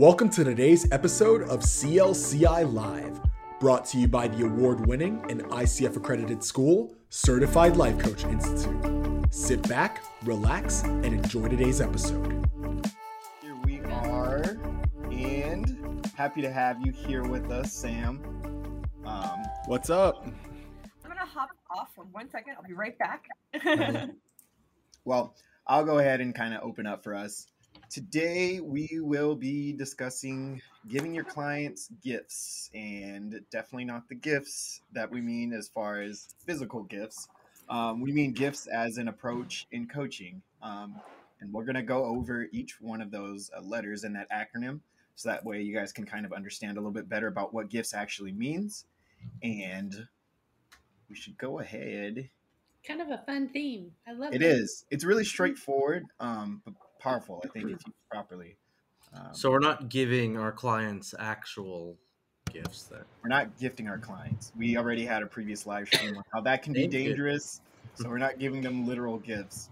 Welcome to today's episode of CLCI Live, brought to you by the award winning and ICF accredited school, Certified Life Coach Institute. Sit back, relax, and enjoy today's episode. Here we are, and happy to have you here with us, Sam. Um, What's up? I'm gonna hop off for one second. I'll be right back. well, I'll go ahead and kind of open up for us. Today, we will be discussing giving your clients gifts, and definitely not the gifts that we mean as far as physical gifts. Um, we mean gifts as an approach in coaching. Um, and we're going to go over each one of those uh, letters in that acronym so that way you guys can kind of understand a little bit better about what gifts actually means. And we should go ahead. Kind of a fun theme. I love it. It is. It's really straightforward, um, but powerful, I think, if used properly. Um, So we're not giving our clients actual gifts then. we're not gifting our clients. We already had a previous live stream on how that can be dangerous. So we're not giving them literal gifts.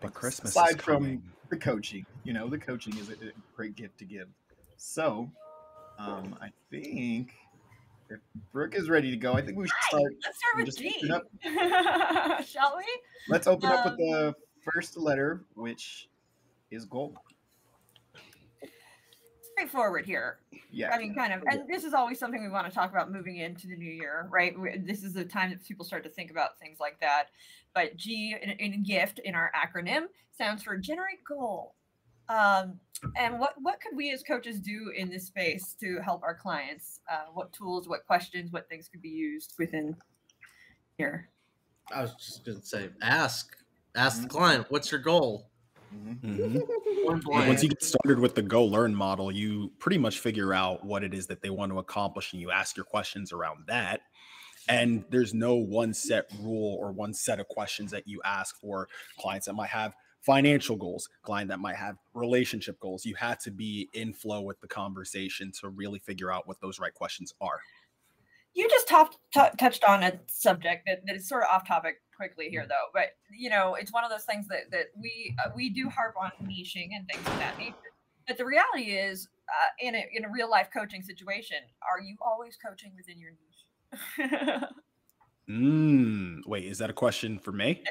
But Christmas Aside is from the coaching, you know, the coaching is a, a great gift to give. So, um, I think if Brooke is ready to go, I think we should start. Let's start with Just G. up. Shall we? Let's open up with Um, the first letter, which is gold. Straightforward here. Yeah. I mean, kind of. And this is always something we want to talk about moving into the new year, right? This is the time that people start to think about things like that. But G in, in gift in our acronym stands for generate goal. Um, and what what could we as coaches do in this space to help our clients? Uh, what tools, what questions, what things could be used within here? I was just gonna say, ask, ask Mm-hmm. the client, what's your goal? Mhm. Mhm. Point And once you get started with the go learn model, you pretty much figure out what it is that they want to accomplish and you ask your questions around that. And there's no one set rule or one set of questions that you ask for clients that might have financial goals, client that might have relationship goals. You have to be in flow with the conversation to really figure out what those right questions are. you just top, t- touched on a subject that, that is sort of off topic quickly here though but you know it's one of those things that that we uh, we do harp on niching and things of that nature but the reality is uh, in a in a real life coaching situation are you always coaching within your niche Mm, wait, is that a question for me?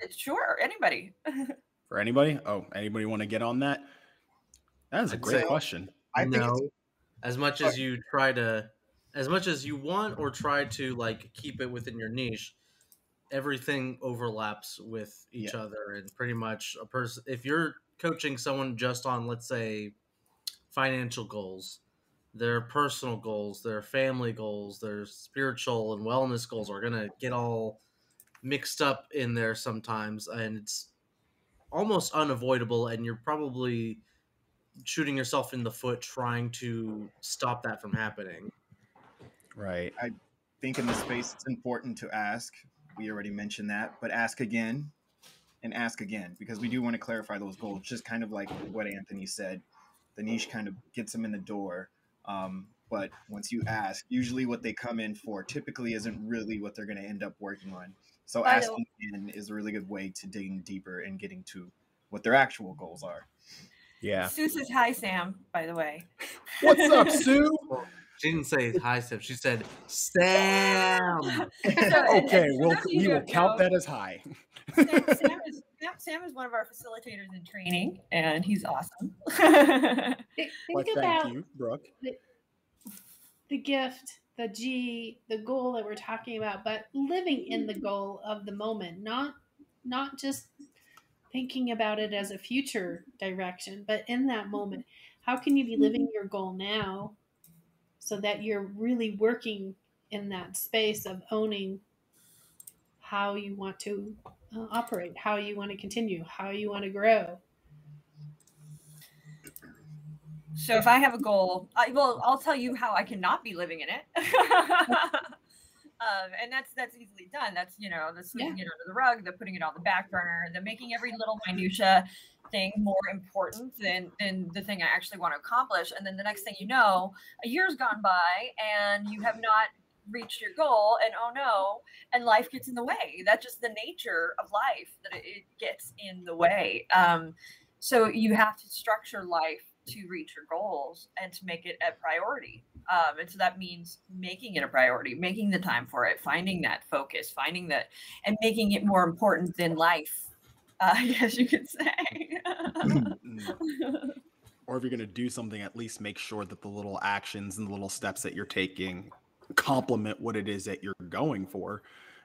it's sure anybody For anybody? Oh, anybody want to get on that? That is a I'd great say- question. I know. As much as you try to, as much as you want or try to like keep it within your niche, everything overlaps with each Yeah. other, and pretty much a person. If you're coaching someone just on, let's say, financial goals, their personal goals, their family goals, their spiritual and wellness goals are gonna get all mixed up in there sometimes, and it's almost unavoidable. And you're probably shooting yourself in the foot trying to stop that from happening. Right. I think in this space it's important to ask. We already mentioned that, but ask again and ask again because we do want to clarify those goals. Just kind of like what Anthony said, the niche kind of gets them in the door. Um, but once you ask, usually what they come in for typically isn't really what they're going to end up working on. So I asking again is a really good way to digging deeper and getting to what their actual goals are. Yeah. sue says hi sam by the way What's up, Sue? She didn't say high step. She said Sam. So, and- and okay, for we'll you we will count know, that as high. Sam, Sam is Sam, Sam is one of our facilitators in training and he's awesome Think, Well, think thank about you, Brooke. the gift, the G, the goal that we're talking about, but living in the goal of the moment, not not just thinking about it as a future direction, but in that moment. How can you be living your goal now so that you're really working in that space of owning how you want to uh, operate, how you want to continue, how you want to grow? So if I have a goal, I, well, I'll tell you how I cannot be living in it. um, and that's that's easily done. That's you know the sweeping it under the rug, the putting it on the back burner, the making every little minutia thing more important than than the thing I actually want to accomplish. And then the next thing you know, a year's gone by and you have not reached your goal and oh no and life gets in the way that's just the nature of life that it, it gets in the way um, so you have to structure life to reach your goals and to make it a priority. Um, and so that means making it a priority, making the time for it, finding that focus, finding that, and making it more important than life. Uh, I guess you could say. Or if you're going to do something, at least make sure that the little actions and the little steps that you're taking complement what it is that you're going for.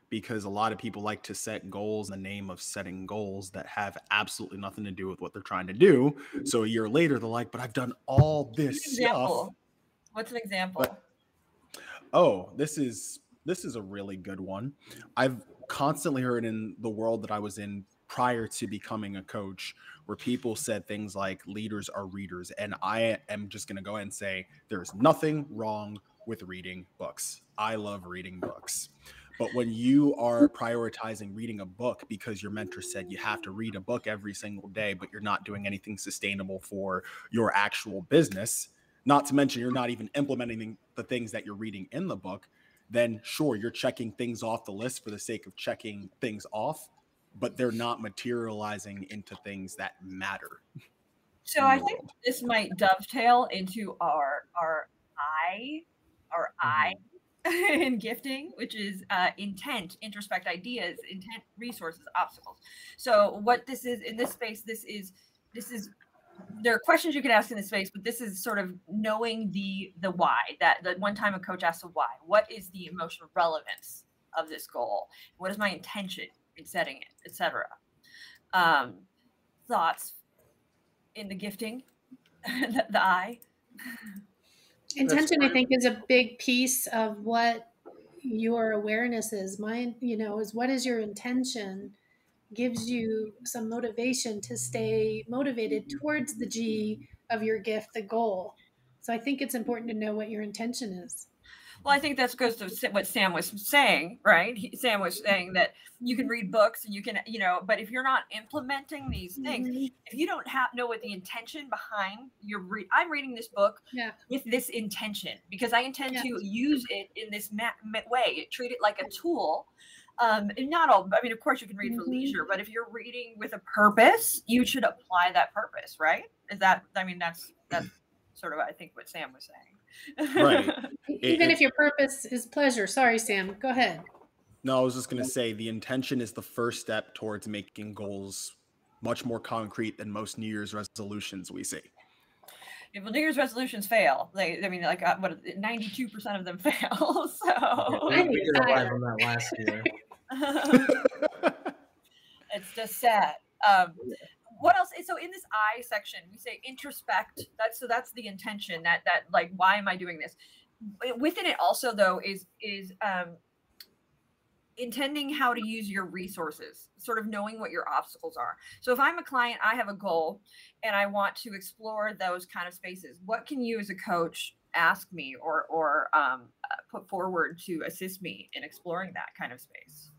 Because a lot of people like to set goals in the name of setting goals that have absolutely nothing to do with what they're trying to do. So a year later, they're like, "But I've done all this stuff." What's an example? But- Oh, this is this is a really good one. I've constantly heard in the world that I was in prior to becoming a coach where people said things like leaders are readers and I am just going to go and say there's nothing wrong with reading books. I love reading books. But when you are prioritizing reading a book because your mentor said you have to read a book every single day, but you're not doing anything sustainable for your actual business, not to mention you're not even implementing the things that you're reading in the book, then sure, you're checking things off the list for the sake of checking things off, but they're not materializing into things that matter. So I think world. this might dovetail into our our I, our I Mm-hmm. in gifting, which is uh, intent, introspect ideas, intent, resources, obstacles. So what this is in this space, this is this is there are questions you can ask in this space, but this is sort of knowing the the why. That that one time a coach asked a why. What is the emotional relevance of this goal? What is my intention in setting it, etc. Um, thoughts in the gifting, the, the I. Intention, I think, is a big piece of what your awareness is. Mine, you know, is what is your intention gives you some motivation to stay motivated towards the G of your gift, the goal. So I think it's important to know what your intention is. Well, I think that goes to what Sam was saying, right? He, Sam was saying that you can read books and you can, you know, but if you're not implementing these things, Mhm. if you don't have know what the intention behind your re- I'm reading this book Yeah. with this intention because I intend Yeah. to use it in this ma- way, treat it like a tool. Um, and not all, I mean, of course, you can read for Mhm. leisure, but if you're reading with a purpose, you should apply that purpose, right? Is that, I mean, that's that's sort of, I think, what Sam was saying. Right. Even it- if your purpose is pleasure. Sorry, Sam. Go ahead. No, I was just going to say the intention is the first step towards making goals much more concrete than most New Year's resolutions we see. If New Year's resolutions fail, they, I mean, like, uh, what, ninety-two percent of them fail. So we, we did a live on that last year. it's just sad. Um, what else? So in this I section, we say introspect. That's so that's the intention. That that like, why am I doing this? Within it also though is is um, intending how to use your resources, sort of knowing what your obstacles are. So if I'm a client, I have a goal, and I want to explore those kind of spaces. What can you as a coach ask me or or um, uh, put forward to assist me in exploring that kind of space?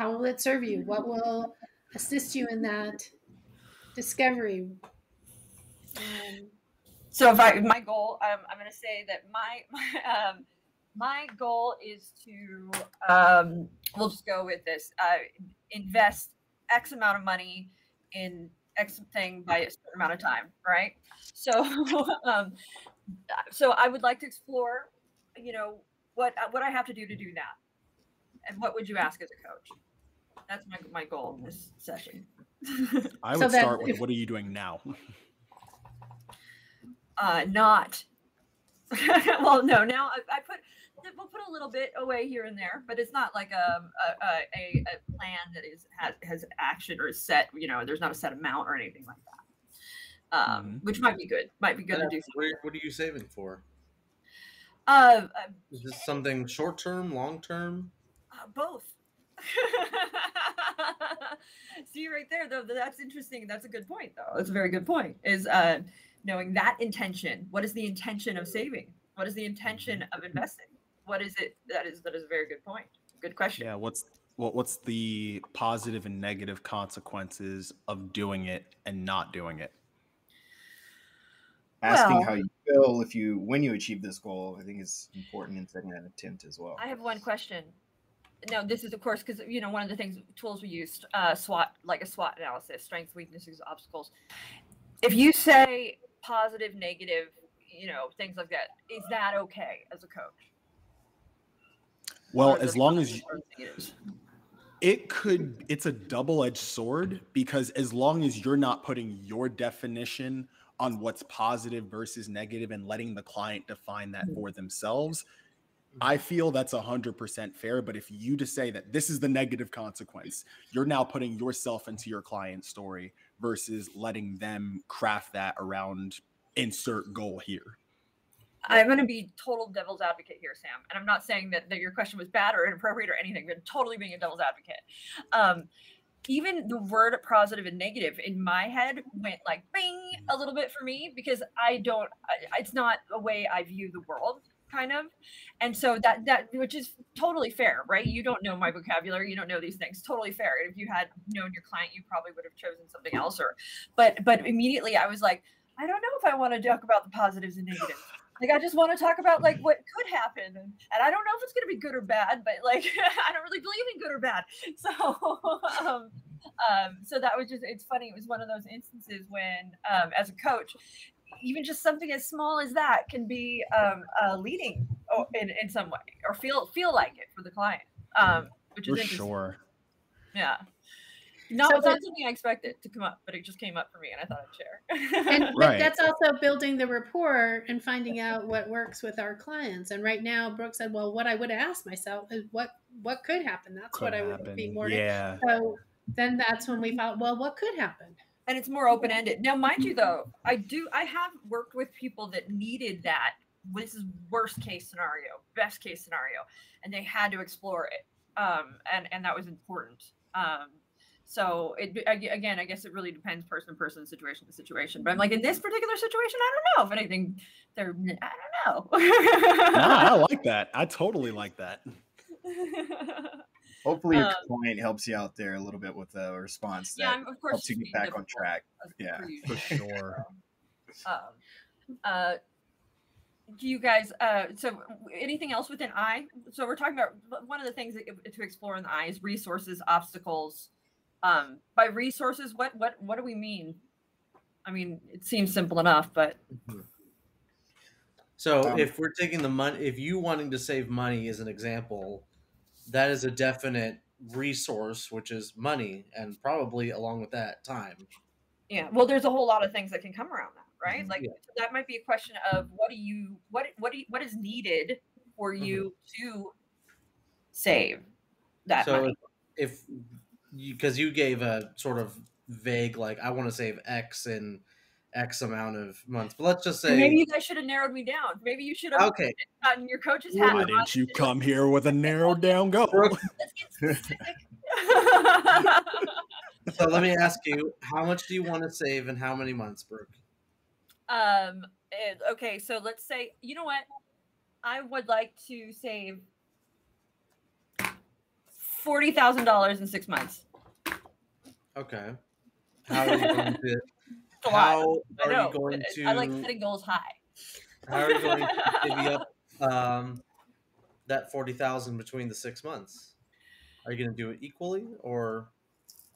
How will it serve you? What will assist you in that discovery? Um, So if I my goal, um, I'm going to say that my my um, my goal is to um, we'll just go with this uh, invest X amount of money in X thing by a certain amount of time, right? So um, so I would like to explore, you know, what what I have to do to do that, and what would you ask as a coach? That's my my goal in this session. I So would then start with if- what are you doing now? uh not well no now I, I put we'll put a little bit away here and there but it's not like a a, a, a a plan that is has, has action or is set you know there's not a set amount or anything like that um Mhm. which might be good might be good to do Yeah, what, what are you saving for? uh, uh, Is this something short term, long term? uh both see right there though that's interesting that's a good point though that's a very good point is uh knowing that intention what is the intention of saving? What is the intention of investing? What is it that is that is a very good point good question. Yeah, what's what what's the positive and negative consequences of doing it and not doing it? Asking Well- how you feel if you when you achieve this goal, I think is important in setting that intent as well. i have one question now this is of course because you know one of the things tools we used uh, SWOT like a SWOT analysis, strengths, weaknesses, obstacles. If you say positive, negative, you know things like that, is that okay as a coach? Well, as long as you, negatives? it could it's a double-edged sword because as long as you're not putting your definition on what's positive versus negative and letting the client define that for themselves i feel that's 100% fair but if you just say that this is the negative consequence you're now putting yourself into your client's story versus letting them craft that around insert goal here I'm going to be total devil's advocate here, Sam. And I'm not saying that, that your question was bad or inappropriate or anything, but totally being a devil's advocate. Um, even the word positive and negative in my head went like bing a little bit for me because I don't, I, it's not a way I view the world kind of. And so that that which is totally fair right? You don't know my vocabulary. You don't know these things. Totally fair. If you had known your client you probably would have chosen something else or but but immediately i was like i don't know if i want to talk about the positives and negatives. Like I just want to talk about like what could happen, and, I don't know if it's going to be good or bad, but like I don't really believe in good or bad. So, um, um, so that was just it's funny. It was one of those instances when, um, as a coach, even just something as small as that can be um, uh, leading in in some way or feel feel like it for the client, um, which is for interesting. sure Yeah. Not, So it's not the- something I expected to come up, but it just came up for me, and I thought I'd share. and Right. that's also building the rapport and finding out what works with our clients. And right now, Brooke said, "Well, what I would ask myself is what what could happen. That's could what I would happen be more." yeah So then that's when we thought, "Well, what could happen?" And it's more open ended. Now, mind you, though, I do I have worked with people that needed that. This is worst case scenario, best case scenario, and they had to explore it, um, and and that was important. Um, so it again, I guess it really depends person to person, situation to situation. But I'm like in this particular situation, I don't know if anything. They're I don't know. nah, i like that i totally like that Hopefully, your Um, client helps you out there a little bit with a response yeah, that I'm, of course helps you just get back on track. Yeah, per for sure. Um, uh, do you guys uh, so anything else within i so we're talking about one of the things that, to explore in the eye is resources obstacles. Um, by resources what what what do we mean? I mean it seems simple enough but So Um, if we're taking the money, if you wanting to save money as an example, that is a definite resource, which is money, and probably along with that, time. yeah well there's a whole lot of things that can come around that right Mhm. like Yeah. that might be a question of what do you what what do you, what is needed for you to save that so money if, if you because you gave a sort of vague like I want to save X in X amount of months, but let's just say maybe you guys should have narrowed me down maybe you should have okay. gotten your coach's hat why didn't you come here with a narrowed down goal Let's get specific. So let me ask you, how much do you want to save and how many months, Brooke? um. okay, so let's say you know what, I would like to save forty thousand dollars in six months. Okay. How are you going to? How I are you going to? I like setting goals high. How are you going to divvy up um, that forty thousand between the six months? Are you going to do it equally or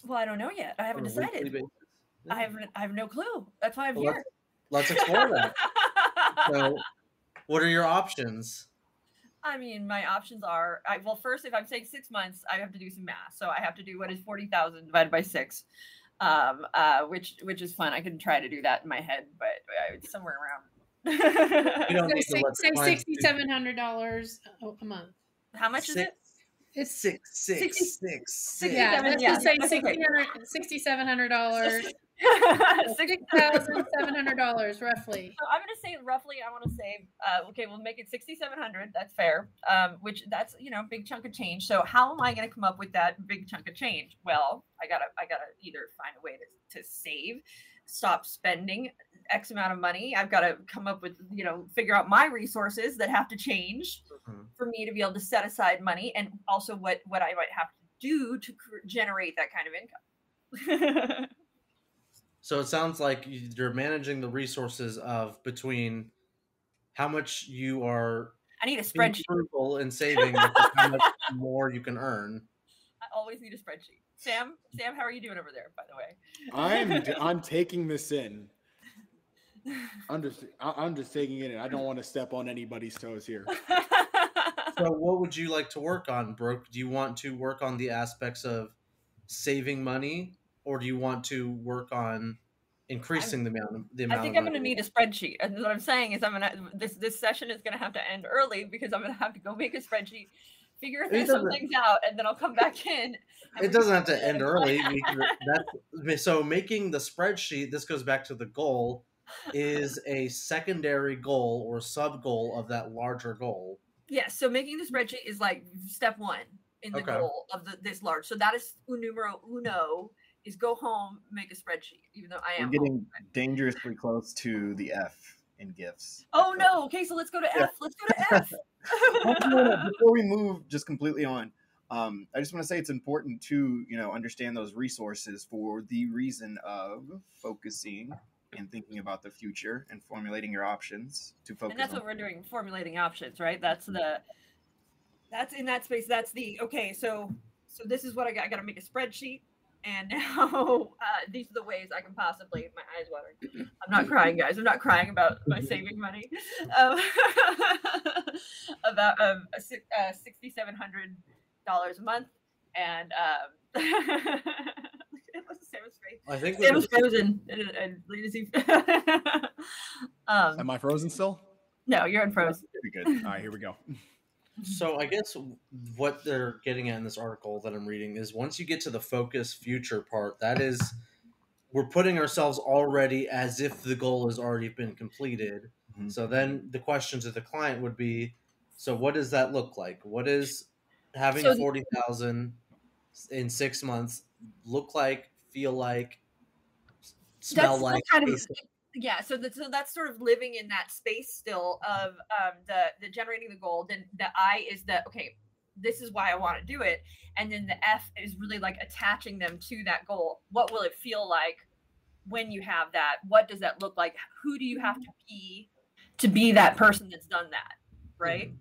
Well, I don't know yet. I haven't on a weekly decided. basis? I haven't. I have no clue. That's why I'm Well, here. Let's explore that. So, what are your options? I mean, my options are I well, first, if I'm saying six months, I have to do some math. So I have to do what is forty thousand divided by six, um, uh, which which is fun. I can try to do that in my head, but uh, it's somewhere around. you don't say, say sixty seven hundred dollars a month. How much six, is it? It's six, six, six, six, six. Yeah, let's yeah. just say sixty seven hundred dollars. Six thousand seven hundred dollars roughly. So I'm gonna say roughly. I want to say Uh, okay, we'll make it 6,700. That's fair. Um, which that's you know big chunk of change. So how am I gonna come up with that big chunk of change? Well, I gotta I gotta either find a way to, to save, stop spending X amount of money. I've got to come up with you know figure out my resources that have to change Mhm. for me to be able to set aside money, and also what what I might have to do to cr- generate that kind of income. So it sounds like you- you're managing the resources of between how much you are I need a spreadsheet. frugal in saving versus how much more you can earn. I always need a spreadsheet. Sam, Sam, how are you doing over there? By the way, I'm I'm taking this in. I'm just I- I'm just taking it in. I don't want to step on anybody's toes here. So, what would you like to work on, Brooke? Do you want to work on the aspects of saving money, or do you want to work on increasing the amount of the I amount? think of I'm going to need a spreadsheet. And what I'm saying is, I'm going to this this session is going to have to end early because I'm going to have to go make a spreadsheet, figure some things out, and then I'll come back in. It doesn't have to end early. So making the spreadsheet. This goes back to the goal. Is a secondary goal or sub goal of that larger goal. Yes. So making the spreadsheet is like step one in the Okay. goal of the, this large. So that is numero uno is go home, make a spreadsheet. Even though I We're am. getting home. dangerously close to the F in gifts. Oh no. Okay. So let's go to. F. Let's go to F. Before we move just completely on, um, I just want to say it's important to you know understand those resources for the reason of focusing and thinking about the future and formulating your options to focus. and that's on. what we're doing formulating options right that's the that's in that space that's the okay so so this is what i got i got to make a spreadsheet and now uh, these are the ways i can possibly my eyes watering i'm not crying guys i'm not crying about my saving money um, about um, a si- uh, $6700 a month and um what's Sam's face? I think with Sam's the- frozen and, and Lindsay- um, Am I frozen still? no, you're unfrozen. Pretty good. All right, here we go. So I guess what they're getting at in this article that I'm reading is once you get to the focus future part, that is we're putting ourselves already as if the goal has already been completed. Mhm. So then the question to the client would be, so what does that look like? What is having So- forty thousand in six months look like, feel like, smell That's like? kind of taste yeah. So that's so that's sort of living in that space still of um, the the generating the goal. Then the I is the okay. This is why I want to do it, and then the F is really like attaching them to that goal. What will it feel like when you have that? What does that look like? Who do you have to be to be that person that's done that? Right?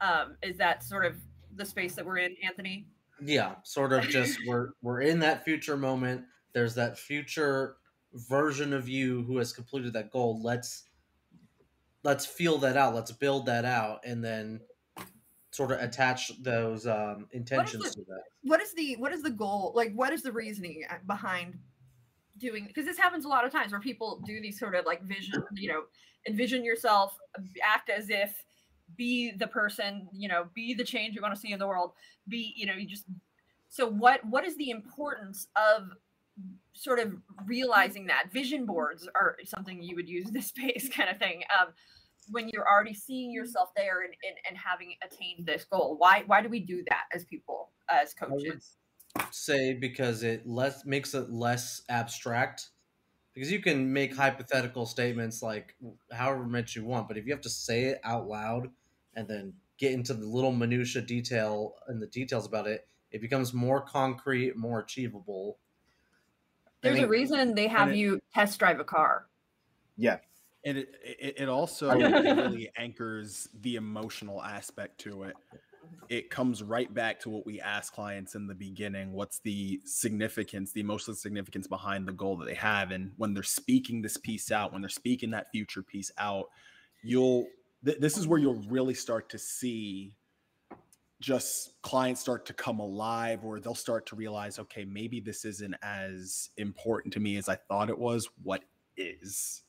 Um, is that sort of the space that we're in, Anthony? yeah sort of just we're we're in that future moment there's that future version of you who has completed that goal let's let's feel that out let's build that out and then sort of attach those um, intentions the- to that. what is the what is the goal like what is the reasoning uh, behind doing because this happens a lot of times where people do these sort of like vision you know envision yourself act as if be the person you know be the change you want to see in the world be you know you just so what what is the importance of sort of realizing that vision boards are something you would use in this space kind of thing um when you're already seeing yourself there and, and, and having attained this goal why why do we do that as people as coaches? say because it less makes it less abstract because you can make hypothetical statements like however much you want but if you have to say it out loud and then get into the little minutia detail and the details about it it becomes more concrete more achievable there's a reason they have it- you test drive a car Yeah, And it, it, it also really anchors the emotional aspect to it. It comes right back to what we ask clients in the beginning. What's the significance, the emotional significance behind the goal that they have? And when they're speaking this piece out, when they're speaking that future piece out, you'll, th- this is where you'll really start to see just clients start to come alive or they'll start to realize, okay, maybe this isn't as important to me as I thought it was. What is?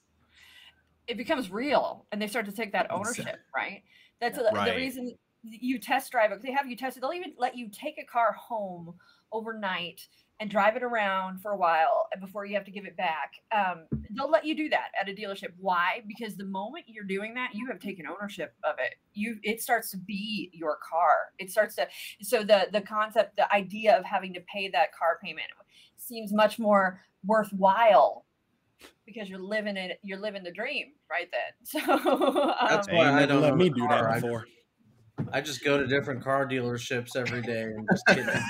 it becomes real and they start to take that ownership right that's Yeah. the, the reason you test drive it they have you test it they'll even let you take a car home overnight and drive it around for a while before you have to give it back um, they'll let you do that at a dealership. Why? Because the moment you're doing that you have taken ownership of it. You it starts to be your car. It starts to so the the concept the idea of having to pay that car payment seems much more worthwhile because you're living it you're living the dream right then. So um, That's why ain't I don't let me do car. that I- before. I just go to different car dealerships every day and just get.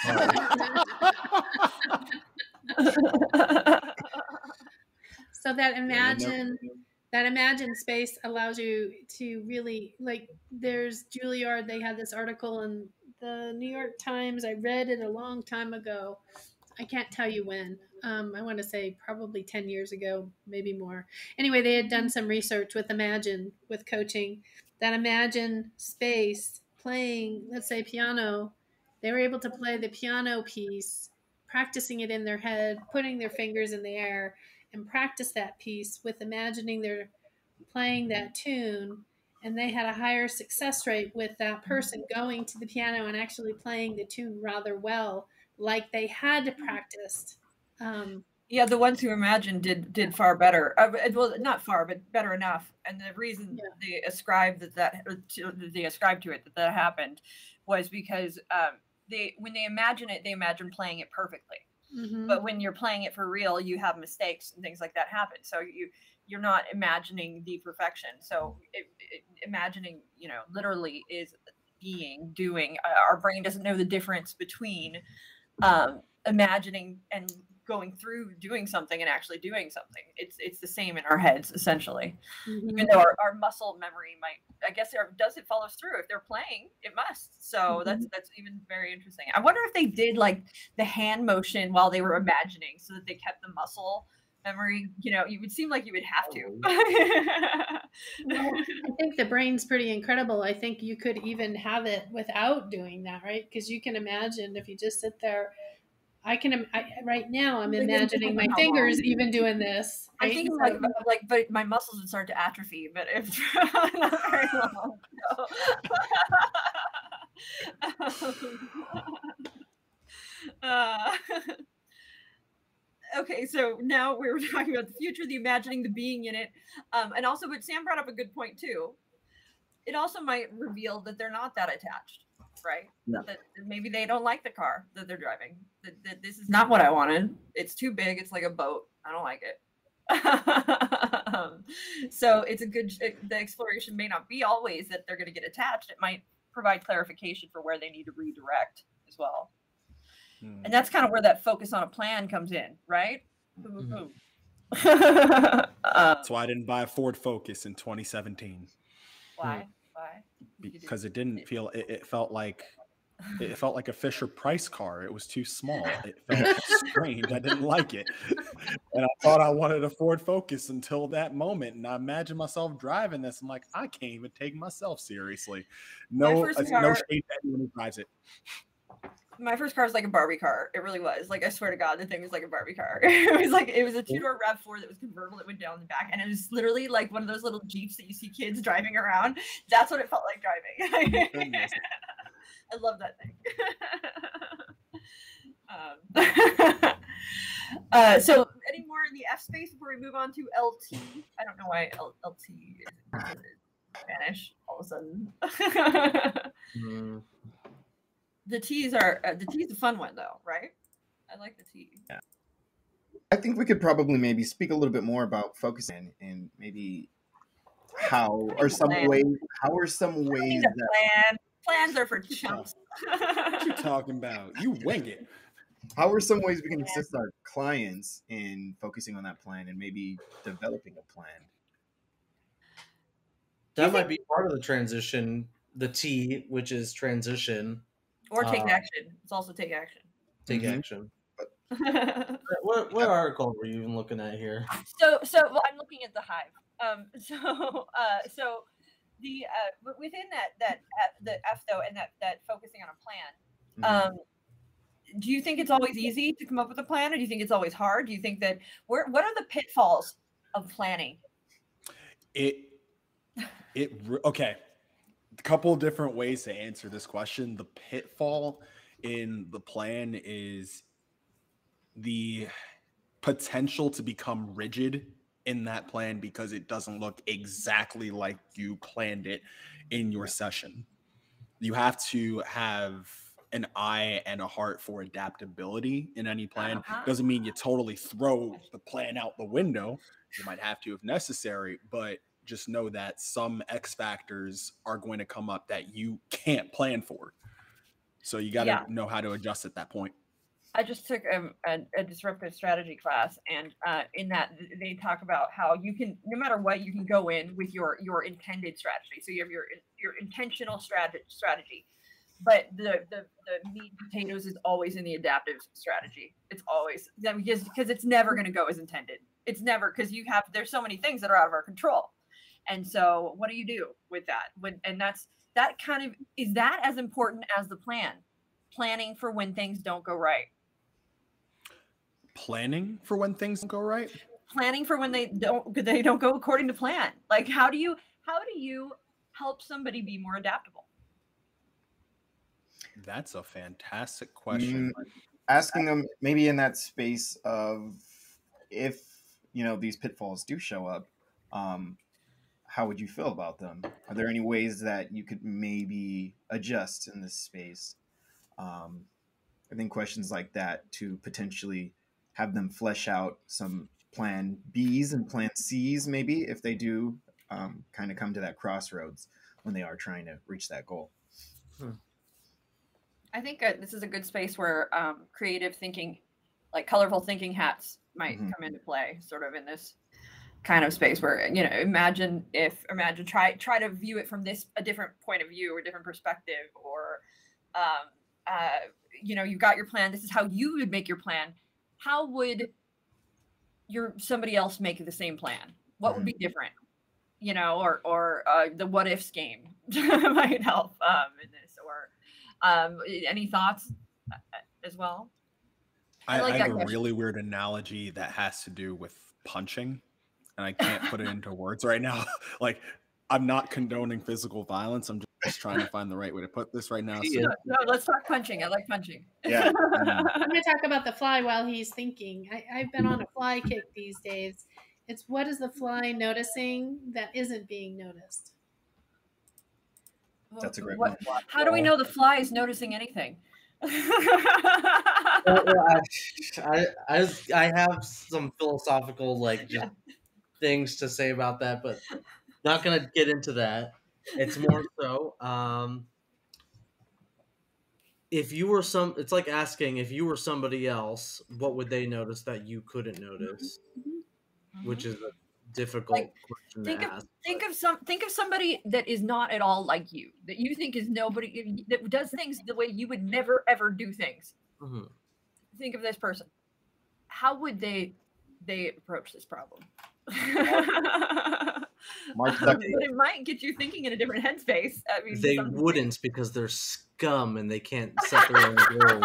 So that imagine that imagine space allows you to really like there's Juilliard, they had this article in the New York Times. I read it a long time ago. I can't tell you when. Um, I want to say probably 10 years ago, maybe more. Anyway, they had done some research with Imagine, with coaching, that Imagine space playing, let's say, piano. They were able to play the piano piece, practicing it in their head, putting their fingers in the air, and practice that piece with imagining they're playing that tune and they had a higher success rate with that person going to the piano and actually playing the tune rather well like they had practiced um, yeah the ones who imagined did did far better. Uh, well not far but better enough. And the reason yeah. they ascribed that that to, they ascribed to it that that happened was because um, they when they imagine it they imagine playing it perfectly. Mm-hmm. but when you're playing it for real you have mistakes and things like that happen. So you you're not imagining the perfection. So it, it, imagining you know literally is being doing uh, our brain doesn't know the difference between um, imagining and going through doing something and actually doing something. It's it's the same in our heads essentially. Mm-hmm. Even though our, our muscle memory might I guess there does it follows through. If they're playing, it must. So mm-hmm. that's that's even very interesting. I wonder if they did like the hand motion while they were imagining so that they kept the muscle memory you know you would seem like you would have to well, i think the brain's pretty incredible i think you could even have it without doing that right because you can imagine if you just sit there I can I, right now. I'm imagining my fingers even doing this. Right? I think so, like like, but my muscles would start to atrophy. But if not very long. uh, okay, so now we were talking about the future, the imagining, the being in it, um, and also, but Sam brought up a good point too. It also might reveal that they're not that attached right? No. That maybe they don't like the car that they're driving. That, that this is not what I wanted. It's too big. It's like a boat. I don't like it. um, so it's a good. The exploration may not be always that they're going to get attached. It might provide clarification for where they need to redirect as well. Hmm. And that's kind of where that focus on a plan comes in, right? Mm-hmm. that's why I didn't buy a Ford Focus in 2017. Why? Why? because it didn't feel it, it felt like it felt like a Fisher Price car. It was too small. It felt strange. I didn't like it. And I thought I wanted a Ford Focus until that moment. And I imagine myself driving this. I'm like, I can't even take myself seriously. No, uh, car, no shade to anyone who drives it my first car was like a Barbie car. It really was. Like I swear to God, the thing was like a Barbie car. it was like it was a two door Rav Four that was convertible. It went down the back, and it was literally like one of those little jeeps that you see kids driving around. That's what it felt like driving. I love that thing. um, uh, so, any more in the F space before we move on to LT? I don't know why L- LT is Spanish all of a sudden. mm the teas are uh, the tea's a fun one though, right? I like the tea. Yeah. I think we could probably maybe speak a little bit more about focusing and maybe how are some plan. ways how are some ways that plan. plans are for chumps. what you talking about? You wing it. How are some ways we can assist our clients in focusing on that plan and maybe developing a plan? That might be part of the transition. The T, which is transition, or take uh, action. It's also take action. Take mm-hmm. action. what what article were you even looking at here? So so well, I'm looking at the hive. Um, so uh, so the uh, within that that uh, the F though and that that focusing on a plan. Mm-hmm. Um, do you think it's always easy to come up with a plan, or do you think it's always hard? Do you think that where what are the pitfalls of planning? It it okay a couple of different ways to answer this question. The pitfall in the plan is the potential to become rigid in that plan because it doesn't look exactly like you planned it in your session. You have to have an eye and a heart for adaptability in any plan. Uh-huh. Doesn't mean you totally throw the plan out the window. You might have to if necessary, but just know that some X factors are going to come up that you can't plan for. So you got to yeah. know how to adjust at that point. I just took a, a, a disruptive strategy class, and uh, in that they talk about how you can, no matter what, you can go in with your your intended strategy. So you have your your intentional strategy strategy, but the, the the meat and potatoes is always in the adaptive strategy. It's always because because it's never going to go as intended. It's never because you have there's so many things that are out of our control, and so what do you do with that? When and that's that kind of is that as important as the plan, planning for when things don't go right. Planning for when things don't go right. Planning for when they don't they don't go according to plan. Like how do you how do you help somebody be more adaptable? That's a fantastic question. Mm, asking them maybe in that space of if you know these pitfalls do show up, um, how would you feel about them? Are there any ways that you could maybe adjust in this space? Um, I think questions like that to potentially have them flesh out some plan Bs and plan Cs, maybe if they do um, kind of come to that crossroads when they are trying to reach that goal. Hmm. I think uh, this is a good space where um, creative thinking, like colorful thinking hats, might Mhm. come into play. Sort of in this kind of space where you know, imagine if imagine try try to view it from this a different point of view or different perspective, or um, uh, you know, you've got your plan. This is how you would make your plan. How would your somebody else make the same plan? What would be different? You know, or or uh, the what ifs game might help um, in this. Or um, any thoughts uh, as well? I I, like I have a question. really weird analogy that has to do with punching, and I can't put it into words right now. like, I'm not condoning physical violence. I'm just trying to find the right way to put this right now. So, Yeah. No, let's talk punching. I like punching. Yeah. I'm going to talk about the fly while he's thinking. I, I've been on a fly kick these days. It's what is the fly noticing that isn't being noticed? That's a great What- one. How do we know the fly is noticing anything? Well, well, I, I, I, I have some philosophical like just things to say about that, but not gonna get into that. It's more so, um, if you were some, it's like asking if you were somebody else, what would they notice that you couldn't notice, which is a difficult Like, question think of- ask. think of some think of somebody that is not at all like you that you think is nobody that does things the way you would never ever do things Mhm. think of this person how would they they approach this problem Mark but Zuckerberg. it might get you thinking in a different headspace i mean They some- wouldn't because they're scum and they can't set their own goals.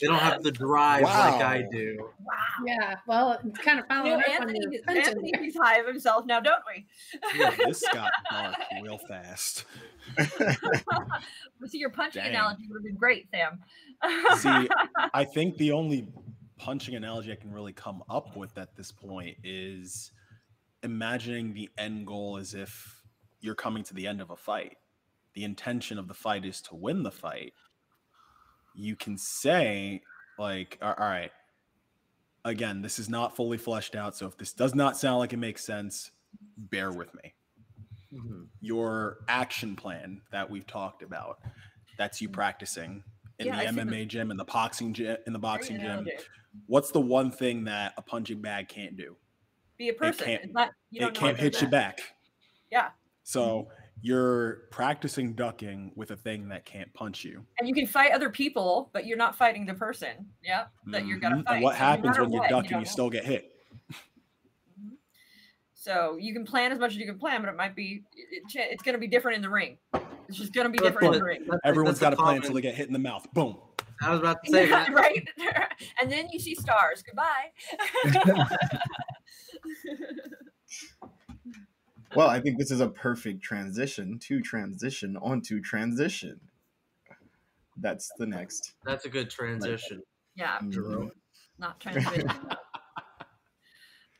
They don't have the drive like I do. wow Yeah, well, it's kind of you following know, up on your Anthony there. is high of himself now, don't we? yeah, this got dark real fast. See, your punching Dang. analogy would have been great, Sam. See, I think the only punching analogy I can really come up with at this point is imagining the end goal as if you're coming to the end of a fight. The intention of the fight is to win the fight. You can say, like, all all right, again, this is not fully fleshed out. So if this does not sound like it makes sense, bear with me Mhm. your action plan that we've talked about. That's you practicing in Yeah, the see the- MMA gym, in the boxing gym, in the boxing gym. analogy. What's the one thing that a punching bag can't do? Be a person. can't- It's not, you it can't hit you back. Yeah. So you're practicing ducking with a thing that can't punch you. And you can fight other people, but you're not fighting the person. Yeah. That you're gonna Mhm. fight. And what So happens matter when you're what, ducking? don't You, know. still get hit. Mhm. So you can plan as much as you can plan, but it might be it, it- it's going to be different in the ring. It's just going to be That's different in the ring, that's- Everyone's got to plan until they get hit in the mouth. Boom. I was about to say that. right? and then you see stars. Goodbye. Well, I think this is a perfect transition to transition onto transition. That's the next. That's a good transition. yeah, Mhm. not transition.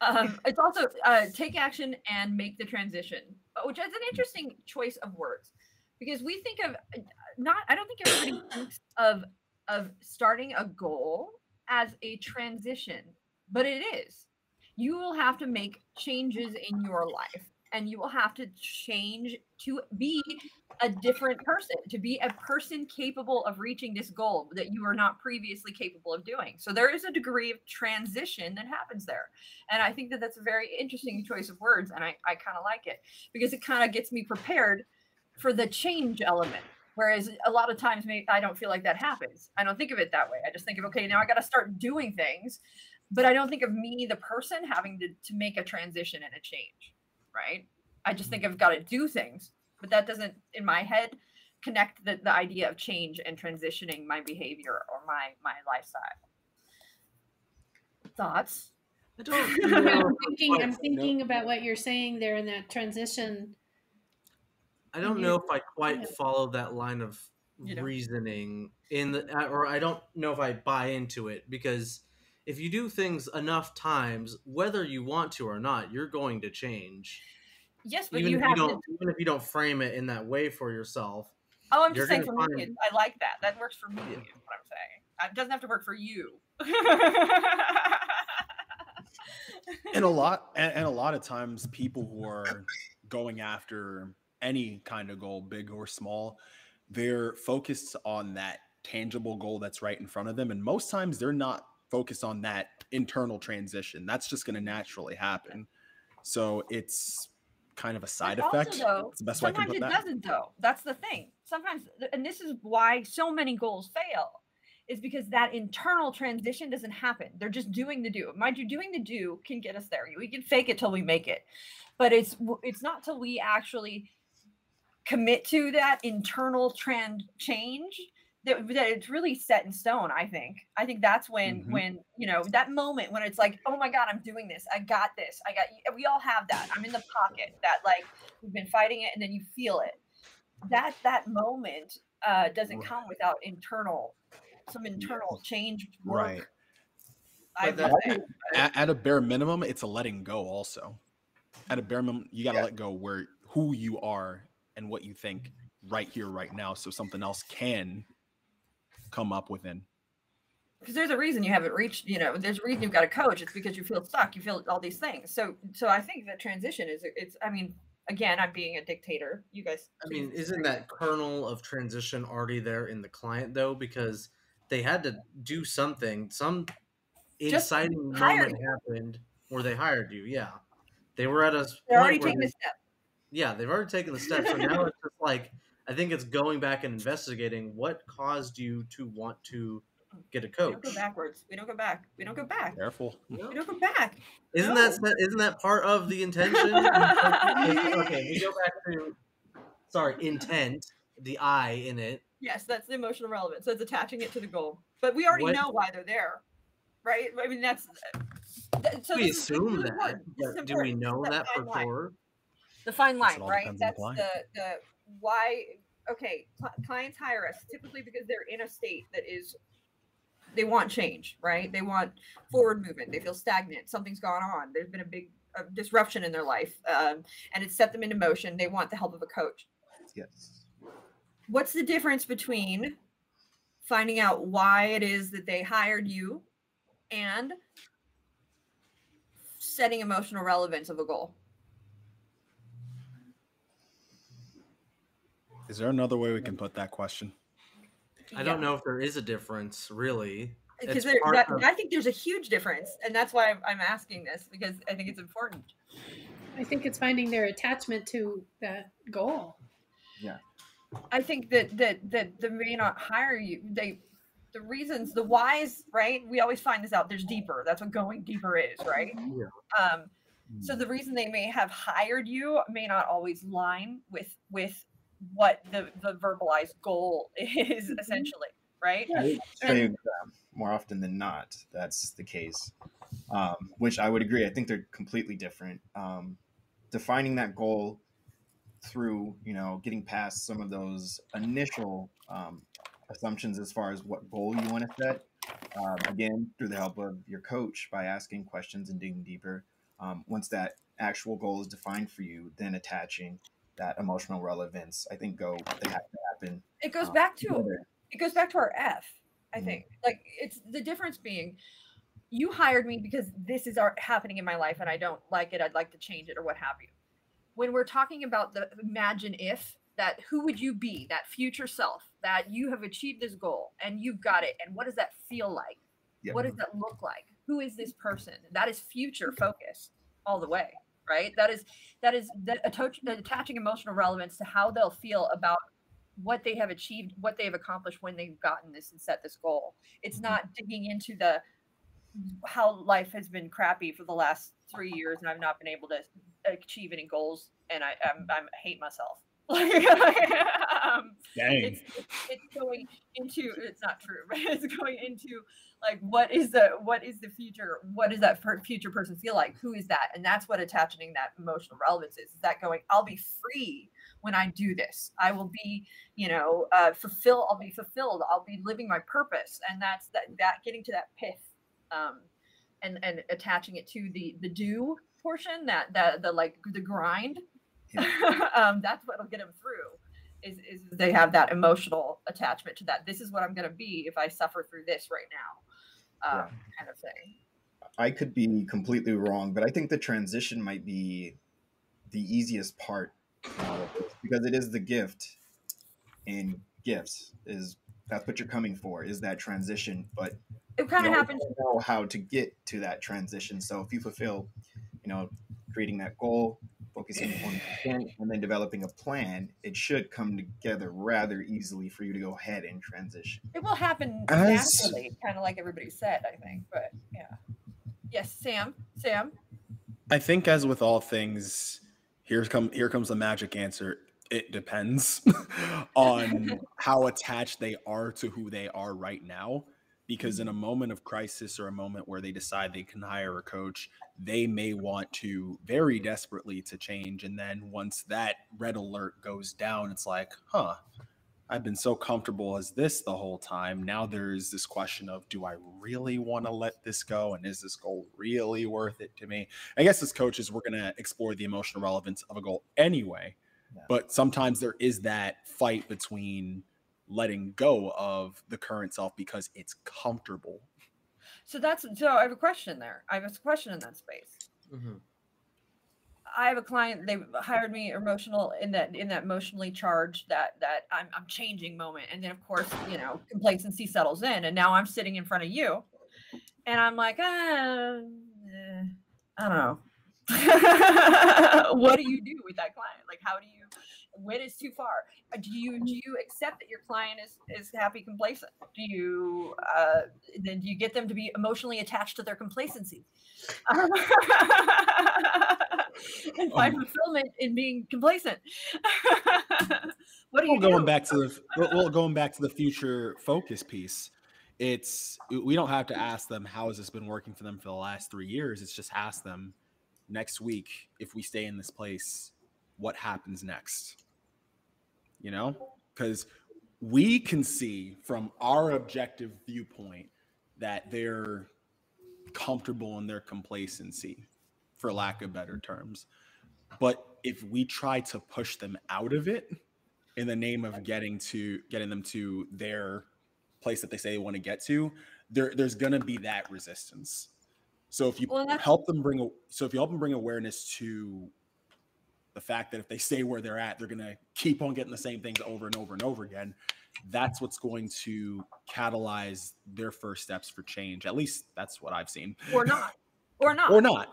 um, it's also uh, take action and make the transition, which is an interesting choice of words because we think of uh, not. I don't think everybody thinks of of starting a goal as a transition, but it is. You will have to make changes in your life, and you will have to change to be a different person, to be a person capable of reaching this goal that you were not previously capable of doing. So there is a degree of transition that happens there. And I think that that's a very interesting choice of words. And I, I kind of like it because it kind of gets me prepared for the change element. Whereas a lot of times, maybe I don't feel like that happens. I don't think of it that way. I just think of, okay, now I got to start doing things. But I don't think of me, the person, having to, to make a transition and a change, right? I just think mm-hmm. I've got to do things. But that doesn't, in my head, connect the, the idea of change and transitioning my behavior or my my lifestyle. Thoughts? I don't I'm thinking, I'm thinking about what you're saying there in that transition. I don't know if I quite follow that line of You don't? reasoning in the, uh, or I don't know if I buy into it because if you do things enough times, whether you want to or not, you're going to change. Yes, but Even you if have you to. don't, even if you don't frame it in that way for yourself. Oh, I'm just saying for gonna me, I like that. That works for me. Yeah. Is what I'm saying. Uh, It doesn't have to work for you. and a lot and, and a lot of times people who are going after any kind of goal big or small they're focused on that tangible goal that's right in front of them and most times they're not focused on that internal transition that's just going to naturally happen so it's kind of a side But also, effect though, the best way i can Sometimes put it that doesn't, though. That's the thing. Sometimes, and this is why so many goals fail, is because that internal transition doesn't happen. They're just doing the do. Mind you, doing the do can get us there. We can fake it till we make it, but it's it's not till we actually commit to that internal trend change that, that it's really set in stone i think. I think that's when Mhm. when you know that moment when it's like oh my god i'm doing this. I got this. I got we all have that. I'm in the pocket that like we've been fighting it and then you feel it. That that moment uh doesn't come without internal some internal change work. Right. That- at, at a bare minimum it's a letting go also. At a bare minimum you got to Yeah. let go where who you are and what you think right here right now so something else can come up within. Because there's a reason you haven't reached you know there's a reason you've got a coach. It's because you feel stuck. You feel all these things. So so i think that transition is it's i mean again i'm being a dictator. You guys I mean, isn't that kernel of transition already there in the client though? Because they had to do something. Some Just inciting hired moment happened where they hired you. Yeah, they were at a s- they're already where taking they- a step yeah, they've already taken the step. So now it's just like I think it's going back and investigating what caused you to want to get a we coach. don't go backwards we don't go back we don't go back careful we don't go back Isn't No. that isn't that part of the intention? okay, we go back to sorry intent, the I in it. yes that's the emotional relevance so it's attaching it to the goal but we already What- know why they're there right i mean that's that, so we this is- this is assume that, important. This is do we know This is that fine for sure? The fine line, right? on the That's the the why. Okay, clients hire us typically because they're in a state that is they want change, right? They want forward movement. They feel stagnant. Something's gone on. There's been a big uh, disruption in their life, um, and it's set them into motion. They want the help of a coach. Yes. What's the difference between finding out why it is that they hired you and setting emotional relevance of a goal? Is there another way we can put that question I don't know if there is a difference, really. because there, that, of- I think there's a huge difference, and that's why I'm, I'm asking this because I think it's important. I think it's finding their attachment to that goal. Yeah. I think that that that they may not hire you. They the reasons, the whys, right? We always find this out. There's deeper. That's what going deeper is, right? Yeah. Um, so the reason they may have hired you may not always line with with what the the verbalized goal is essentially, right? I would say um, more often than not, that's the case. Um, which I would agree. I think they're completely different. Um, defining that goal through, you know, getting past some of those initial um, assumptions as far as what goal you want to set. Um, again, through the help of your coach by asking questions and digging deeper. Um, once that actual goal is defined for you, then attaching that emotional relevance. I think go they have to happen. It goes uh, back to together. it goes back to our F, I Mhm. think. Like it's the difference being you hired me because this is our, happening in my life and I don't like it. I'd like to change it or what have you. When we're talking about the imagine if that who would you be, that future self, that you have achieved this goal and you've got it and what does that feel like? Yeah. What does that look like? Who is this person? That is future focused all the way, right? That is that is attach, attaching emotional relevance to how they'll feel about what they have achieved, what they have accomplished when they've gotten this and set this goal. It's Mhm. not digging into the how life has been crappy for the last three years and I've not been able to achieve any goals and I I'm, I'm I hate myself. um, it's it's going into it's not true but it's going into like what is the what is the future what does that future person feel like? Who is that? And that's what attaching that emotional relevance is is that going i'll be free when i do this. I will be you know uh fulfill i'll be fulfilled. I'll be living my purpose. And that's that that getting to that pith um and and attaching it to the the do portion that that the like the grind um that's what'll get them through is, is they have that emotional attachment to that. This is what I'm going to be if I suffer through this right now, um, kind of thing. I could be completely wrong, but I think the transition might be the easiest part because it is the gift, and gifts is that's what you're coming for is that transition. But It kind of happens. know how to get to that transition. So if you fulfill, you know, creating that goal, focusing on intent, and then developing a plan, it should come together rather easily for you to go ahead and transition. It will happen As- naturally, kind of like everybody said. I think, but yeah. Yes, Sam. Sam. I think as with all things, here's come here comes the magic answer. It depends on how attached they are to who they are right now. Because in a mm-hmm. moment of crisis or a moment where they decide they can hire a coach, they may want to very desperately to change. And then once that red alert goes down, it's like, huh, I've been so comfortable as this the whole time. Now there's this question of, do I really want to let this go? And is this goal really worth it to me? I guess as coaches, we're going to explore the emotional relevance of a goal anyway. Yeah. But sometimes there is that fight between letting go of the current self because it's comfortable. So that's so. I have a question there. I have a question in that space. hmm I have a client. They hired me emotional in that in that emotionally charged that that I'm I'm changing moment, and then of course you know complacency settles in, and now I'm sitting in front of you, and I'm like, ah, eh, I don't know. what do you do with that client? Like, how do you? When is too far? Uh, Do you do you accept that your client is is happy complacent? Do you uh, then do you get them to be emotionally attached to their complacency? and find Um, fulfillment in being complacent. what are you going do? back to the well, well going back to the future focus piece it's we don't have to ask them how has this been working for them for the last three years it's just ask them next week if we stay in this place what happens next you know? Because we can see from our objective viewpoint that they're comfortable in their complacency for lack of better terms. But if we try to push them out of it in the name of getting to getting them to their place that they say they want to get to there there's going to be that resistance. So if you Well, help them bring so if you help them bring awareness to the fact that if they stay where they're at they're going to keep on getting the same things over and over and over again that's what's going to catalyze their first steps for change at least that's what i've seen or not, or not, or not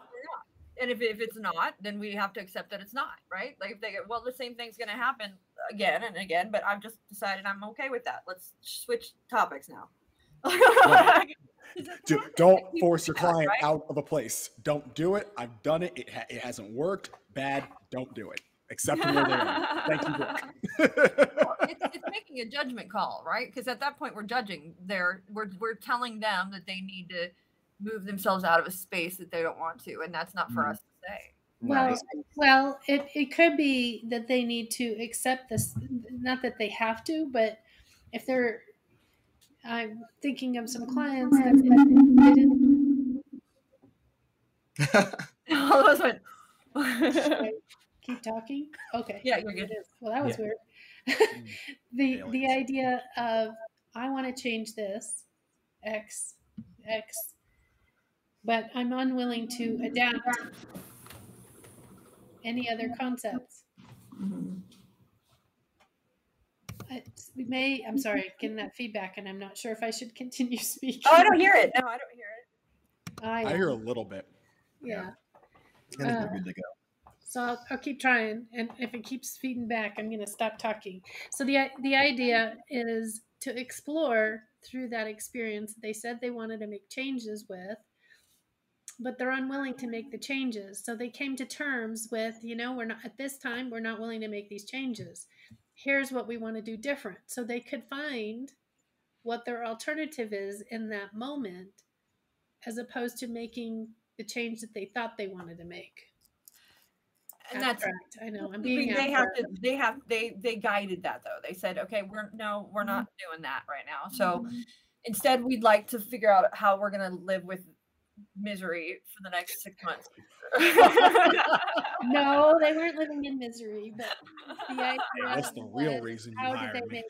And if, if it's not, then we have to accept that it's not, right? Like if they get, well, the same thing's going to happen again and again, but I've just decided I'm okay with that. Let's switch topics now. That Do, don't force your client right? out of a place. Don't do it. I've done it. It, ha- it hasn't worked. Bad. Don't do it. Accept them where they are. Thank you, Brooke. it's, it's making a judgment call, right? Because at that point, we're judging. They're we're we're telling them that they need to move themselves out of a space that they don't want to, and that's not for Mm. us to say. Well, Nice. well, it, it could be that they need to accept this. Not that they have to, but if they're, I'm thinking of some clients that didn't All those went. keep talking. Okay. Yeah, you're good. Well, that was Yeah. weird. Mm. the the idea of I want to change this X X, but I'm unwilling to adapt any other concepts. Mm-hmm. It's- We may. I'm sorry, getting that feedback, and I'm not sure if I should continue speaking. Oh, I don't hear it. No, I don't hear it. I, I hear a little bit. yeah. I think Uh, we're good to go. So I'll, I'll keep trying, and if it keeps feeding back, I'm going to stop talking. So the the idea is to explore through that experience. They said they wanted to make changes with, but they're unwilling to make the changes. So they came to terms with, you know, we're not at this time, we're not willing to make these changes. Here's what we want to do different. So they could find what their alternative is in that moment, as opposed to making the change that they thought they wanted to make. and that's Abstract. I know I'm being mean, they have to they have they they guided that though they said okay we're no we're not doing that right now so Mhm. instead we'd like to figure out how we're going to live with misery for the next six months no, they weren't living in misery, but the idea That's the real reason you how did hired they me. make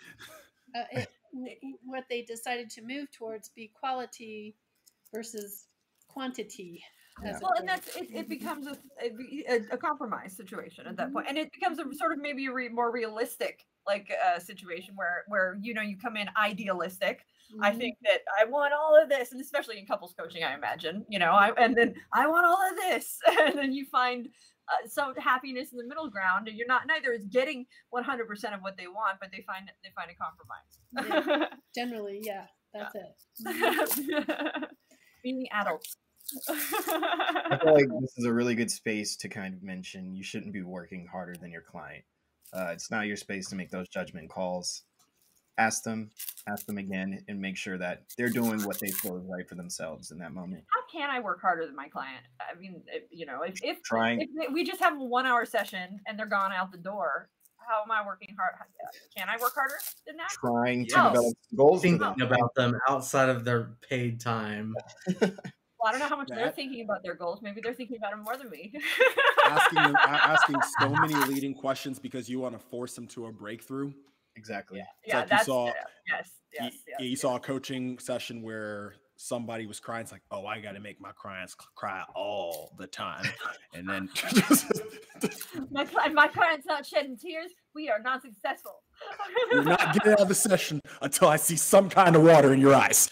uh, it, w- w- what they decided to move towards be quality versus quantity. as well and that's it, it becomes a, a, a- a compromise situation at that point and it becomes a sort of maybe a re, more realistic like uh, situation where where you know you come in idealistic I Mhm. think that I want all of this, and especially in couples coaching, I imagine, you know, I and then I want all of this, and then you find uh, some happiness in the middle ground, and you're not neither is getting 100 percent of what they want, but they find they find a compromise. generally, yeah, that's it. Being adults. I feel like this is a really good space to kind of mention you shouldn't be working harder than your client. Uh, it's not your space to make those judgment calls. Ask them, ask them again, and make sure that they're doing what they feel is right for themselves in that moment. How can I work harder than my client? I mean, if, you know, if if, Trying, if they- we just have a one hour session and they're gone out the door, how am I working hard? Can I work harder than that? trying to Yeah. develop goals for Thinking about them outside of their paid time. Well, I don't know how much they're thinking about their goals. Maybe they're thinking about them more than me. asking them, asking so many leading questions because you want to force them to a breakthrough. Exactly. yeah, like you saw- yeah, yes, You- yes, yes. you saw a coaching session where somebody was crying. It's like, oh, I got to make my clients cry all the time, and then my my client's not shedding tears. We are not successful. you're not getting out of the session until I see some kind of water in your eyes.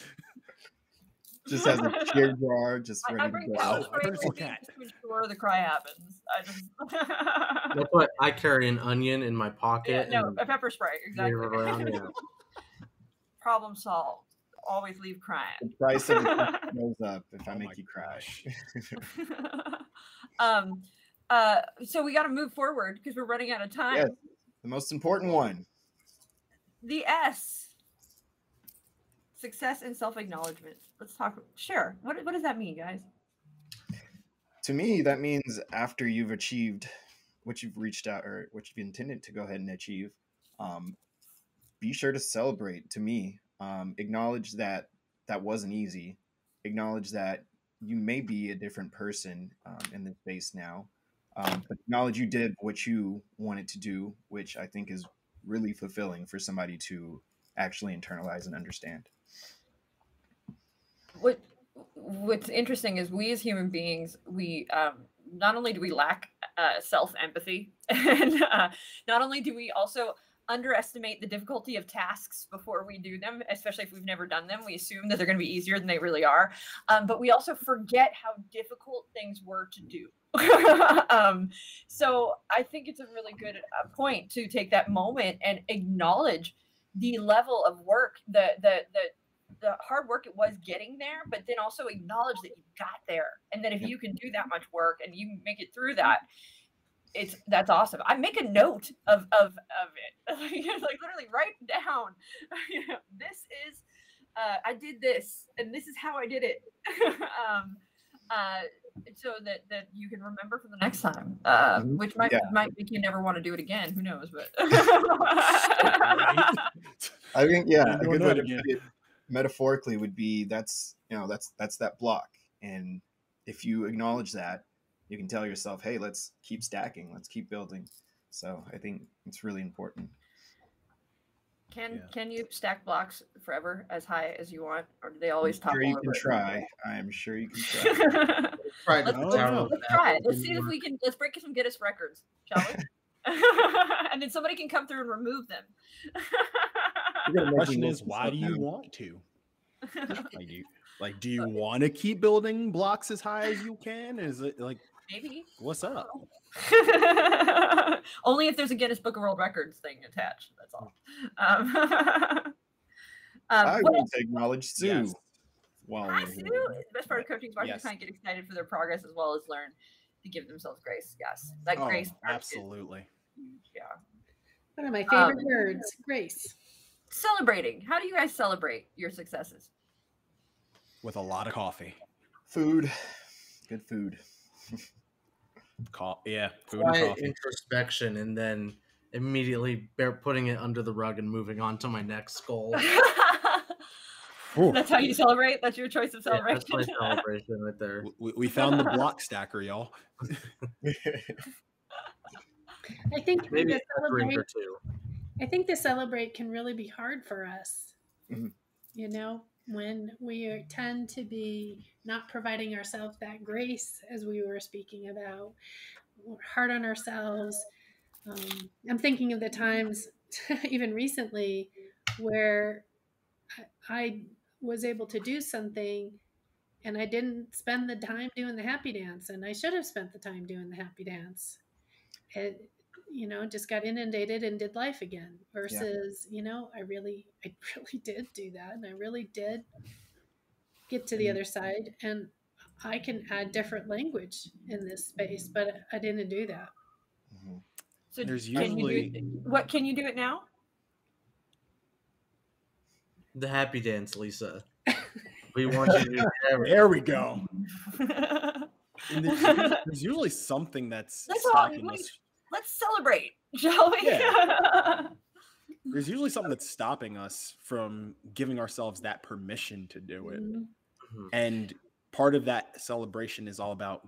Just has a cheer jar, just I, I ready bring to Wow, go. pepper spray where's with the me cat? just to ensure the cry happens. I just That's why I carry an onion in my yeah, pocket. no a pepper spray wave exactly. it around, yeah. Problem solved. Always leave crying. The price of it goes up if I Oh make you cry. um, uh, so we got to move forward because we're running out of time. Yes. The most important one. The S. Success and self acknowledgement. Let's talk. Sure. What, what does that mean, guys? To me, that means after you've achieved what you've reached out or what you've intended to go ahead and achieve, um, be sure to celebrate. To me, um, acknowledge that that wasn't easy. Acknowledge that you may be a different person um, in this space now, um, but acknowledge you did what you wanted to do, which I think is really fulfilling for somebody to actually internalize and understand. What What's interesting is we as human beings, we um, not only do we lack uh, self empathy, and uh, not only do we also underestimate the difficulty of tasks before we do them, especially if we've never done them. We assume that they're going to be easier than they really are. Um, but we also forget how difficult things were to do. um, so I think it's a really good uh, point to take that moment and acknowledge the level of work, the the the the hard work it was getting there, but then also acknowledge that you got there, and that if you can do that much work and you make it through that, it's that's awesome. I make a note of of of it, like literally write down. You know, this is uh, I did this, and this is how I did it. um, uh, so that that you can remember for the next time, uh, Mhm. which might Yeah. might make you never want to do it again. Who knows? But I think yeah, Ain't a good way to put it metaphorically would be that's you know that's that's that block, and if you acknowledge that, you can tell yourself, hey, let's keep stacking, let's keep building. So I think it's really important. Can Yeah. can you stack blocks forever as high as you want, or do they always I'm topple sure you can at try. I am sure you can try. point? Tried let's, let's- Tower no. of let's try it. Let's see if we can. Let's break some Guinness records, shall we? and then somebody can come through and remove them. The question is, why do you want to? Like, do you, like, do you want to keep building blocks as high as you can? Is it like Maybe. What's up? Only if there's a Guinness Book of World Records thing attached. That's all. Um, um, I what will else- take knowledge Sue. Yes. While Hi, Sue. The best part of coaching is watching Yes. kind of get excited for their progress as well as learn to give themselves grace. Yes, that Oh, grace. part is absolutely. Yeah. One of my Um, favorite words, grace. Celebrating. How do you guys celebrate your successes? With a lot of coffee. Food. Good food. Co- yeah, food and Quiet coffee. introspection and then immediately putting it under the rug and moving on to my next goal. Whew. That's how you celebrate. That's your choice of Yeah, celebration. that's my celebration right there. we, we found the block stacker, y'all. I think Maybe the a drink celebrate, or two. I think the celebrate can really be hard for us. Mhm. You know, when we are, tend to be not providing ourselves that grace, as we were speaking about, we're hard on ourselves. Um, I'm thinking of the times, even recently, where I, I was able to do something and I didn't spend the time doing the happy dance, and I should have spent the time doing the happy dance. It, you know, just got inundated and did life again. Versus, you know, I really, I really did do that, and I really did get to the other side, and I can add different language in this space, but I didn't do that. Mhm. So There's can you usually- do what can you do it now? The happy dance, Lisa. We want you to do whatever. There we go. There's, usually- there's usually something that's That's all- stopping wait. us. celebrate, shall we? Yeah. There's usually something that's stopping us from giving ourselves that permission to do it. Mhm. And part of that celebration is all about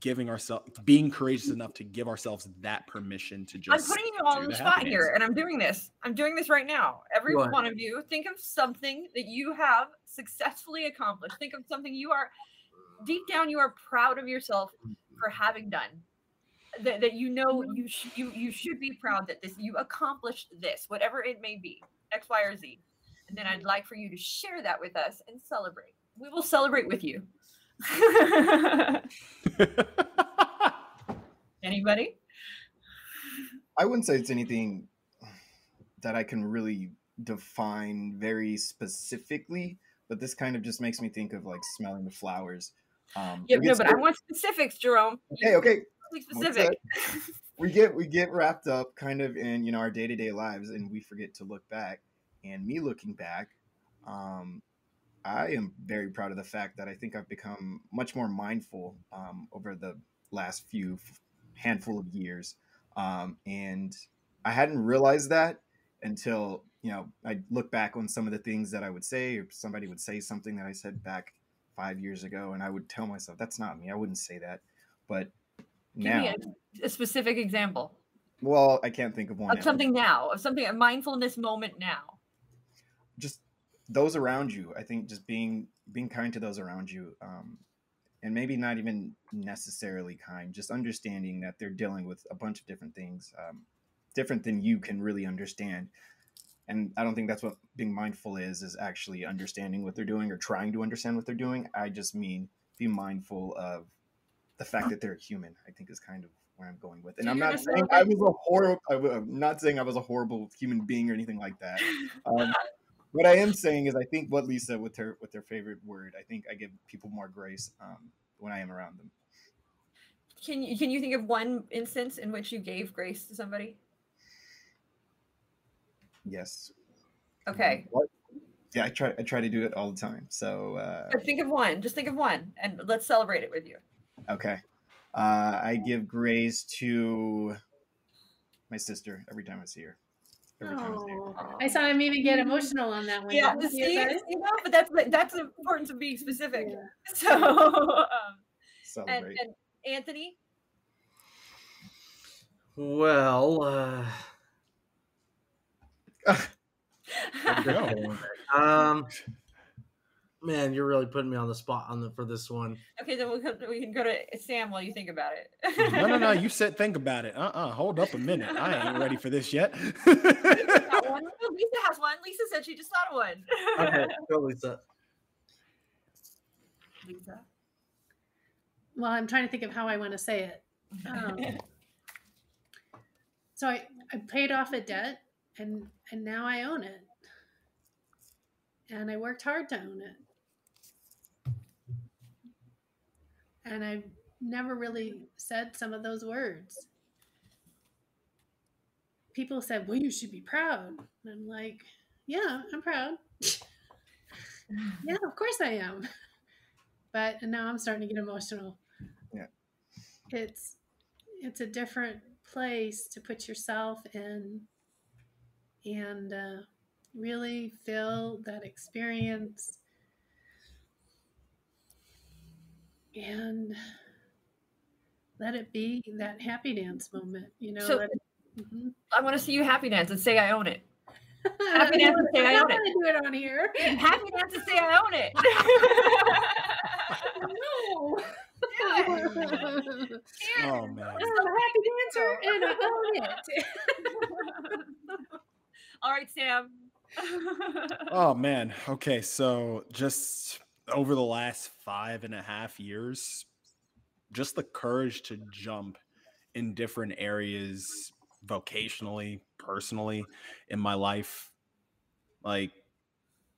giving ourselves being courageous enough to give ourselves that permission to just I'm putting you all on the the spot happy here, and I'm doing this. I'm doing this right now. Every Go one of you, think of something that you have successfully accomplished. Think of something you are deep down you are proud of yourself for having done. That, that you know you sh- you you should be proud that this you accomplished this, whatever it may be, X, Y, or Z. And then I'd like for you to share that with us and celebrate. We will celebrate with you. Anybody? I wouldn't say it's anything that I can really define very specifically, but this kind of just makes me think of like smelling the flowers. Um, Yeah, no, but I want specifics, Jerome. okay, okay. Specific. we get we get wrapped up kind of in you know our day to day lives, and we forget to look back. And me looking back, um, I am very proud of the fact that I think I've become much more mindful um, over the last few f- handful of years, um, and I hadn't realized that until you know I look back on some of the things that I would say, or somebody would say something that I said back five years ago, and I would tell myself that's not me. I wouldn't say that, but Give now. me a, a specific example Well, I can't think of one. of now. something now, of something a mindfulness moment now. Just those around you. I think just being being kind to those around you, um, and maybe not even necessarily kind. Just understanding that they're dealing with a bunch of different things, um, different than you can really understand. And I don't think that's what being mindful is. Is actually understanding what they're doing or trying to understand what they're doing. I just mean be mindful of the fact that they're human. I think is kind of where I'm going with. And I'm not saying I was a horrible. I'm not saying I was a horrible human being or anything like that. Um, what I am saying is, I think what Lisa with her with her favorite word, I think I give people more grace um, when I am around them. Can you can you think of one instance in which you gave grace to somebody? Yes. Okay. What? Yeah, I try. I try to do it all the time. So uh, But think of one. Just think of one and let's celebrate it with you. okay, uh, I give grace to my sister every time I see her. Every time I see her. Aw. I saw him even get emotional on that one. Yeah, didn't you, see, guys? you know, but that's that's the importance of being specific. Yeah. So um, and, Celebrate. and Anthony, Well, uh, go. um, man, you're really putting me on the spot on the for this one. okay, then we'll we can go to Sam while you think about it. no, no, no. You said think about it. Uh uh Hold up a minute. I ain't ready for this yet. Got one? Lisa has one. Lisa said she just thought of one. Okay, go Lisa. Lisa. well, I'm trying to think of how I want to say it. Um, so I, I paid off a debt and and now I own it. And I worked hard to own it. And I've never really said some of those words. People said, Well, you should be proud. And I'm like, Yeah, I'm proud. yeah, of course I am. But now I'm starting to get emotional. Yeah. It's it's a different place to put yourself in and uh, really feel that experience and let it be that happy dance moment you know So- let it, Mhm. I want to see you happy dance and say I own it. Happy dance and say I own it. do it on here Happy dance and say I own it. no Oh man. I'm a happy dancer and I own it. All right, Sam. Oh man. Okay, so just over the last five and a half years, just the courage to jump in different areas vocationally, personally in my life. Like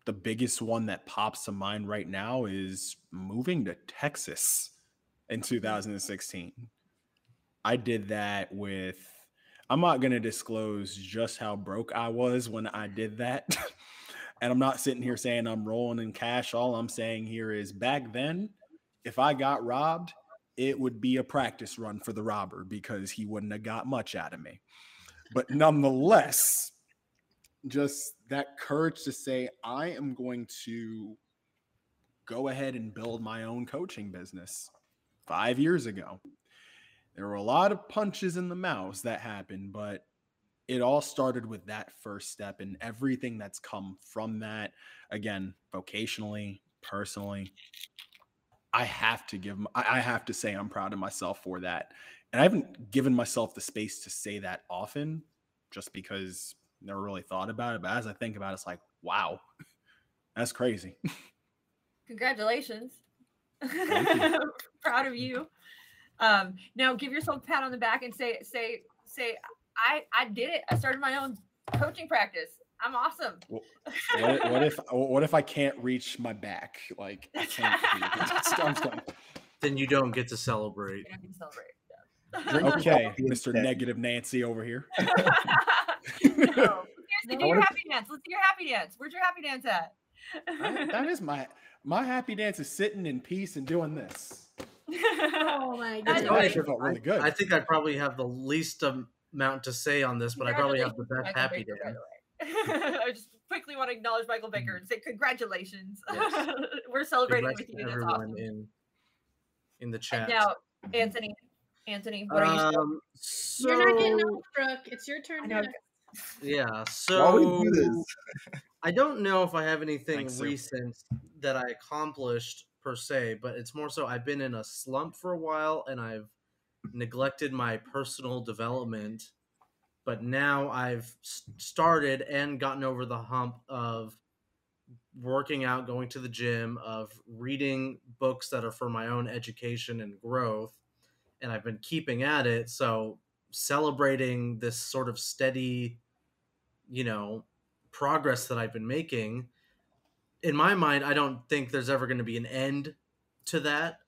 the biggest one that pops to mind right now is moving to Texas in 2016. I did that with I'm not going to disclose just how broke I was when I did that. and I'm not sitting here saying I'm rolling in cash. All I'm saying here is back then, if I got robbed, it would be a practice run for the robber because he wouldn't have got much out of me. But nonetheless, just that courage to say, I am going to go ahead and build my own coaching business five years ago. There were a lot of punches in the mouth that happened, but it all started with that first step and everything that's come from that. Again, vocationally, personally, I have to give, i have to say I'm proud of myself for that. And I haven't given myself the space to say that often just because I never really thought about it. But as I think about it, it's like, wow, that's crazy. Congratulations. Proud of you. Um, now give yourself a pat on the back and say, say, say, I, I did it. I started my own coaching practice. I'm awesome. what, if- what if what if I can't reach my back? Like I can't. do it. It's- I'm done. Then you don't get to celebrate. I can celebrate. Drink your Okay, Mr. Negative Nancy over here. No. Seriously, do your happy dance. Let's do your happy dance. Where's your happy dance at? That- that is my my happy dance is sitting in peace and doing this. oh my god! It right. actually felt really good. I think I probably have the least um, amount to say on this, but I probably have the best Michael happy Baker, by the way. I just quickly want to acknowledge Michael Baker and say congratulations. Yes. We're celebrating with you. That's everyone awesome. in in the And chat. now, Anthony, Anthony, what are you? um, so You're not getting off, Brooke. It's your turn. know. next. yeah, While so we do this, I don't know if I have anything Thanks, Sue. recent that I accomplished per se, but it's more so I've been in a slump for a while and I've neglected my personal development. But now I've started and gotten over the hump of working out, going to the gym, of reading books that are for my own education and growth. And I've been keeping at it. So celebrating this sort of steady, you know, progress that I've been making, in my mind, I don't think there's ever going to be an end to that.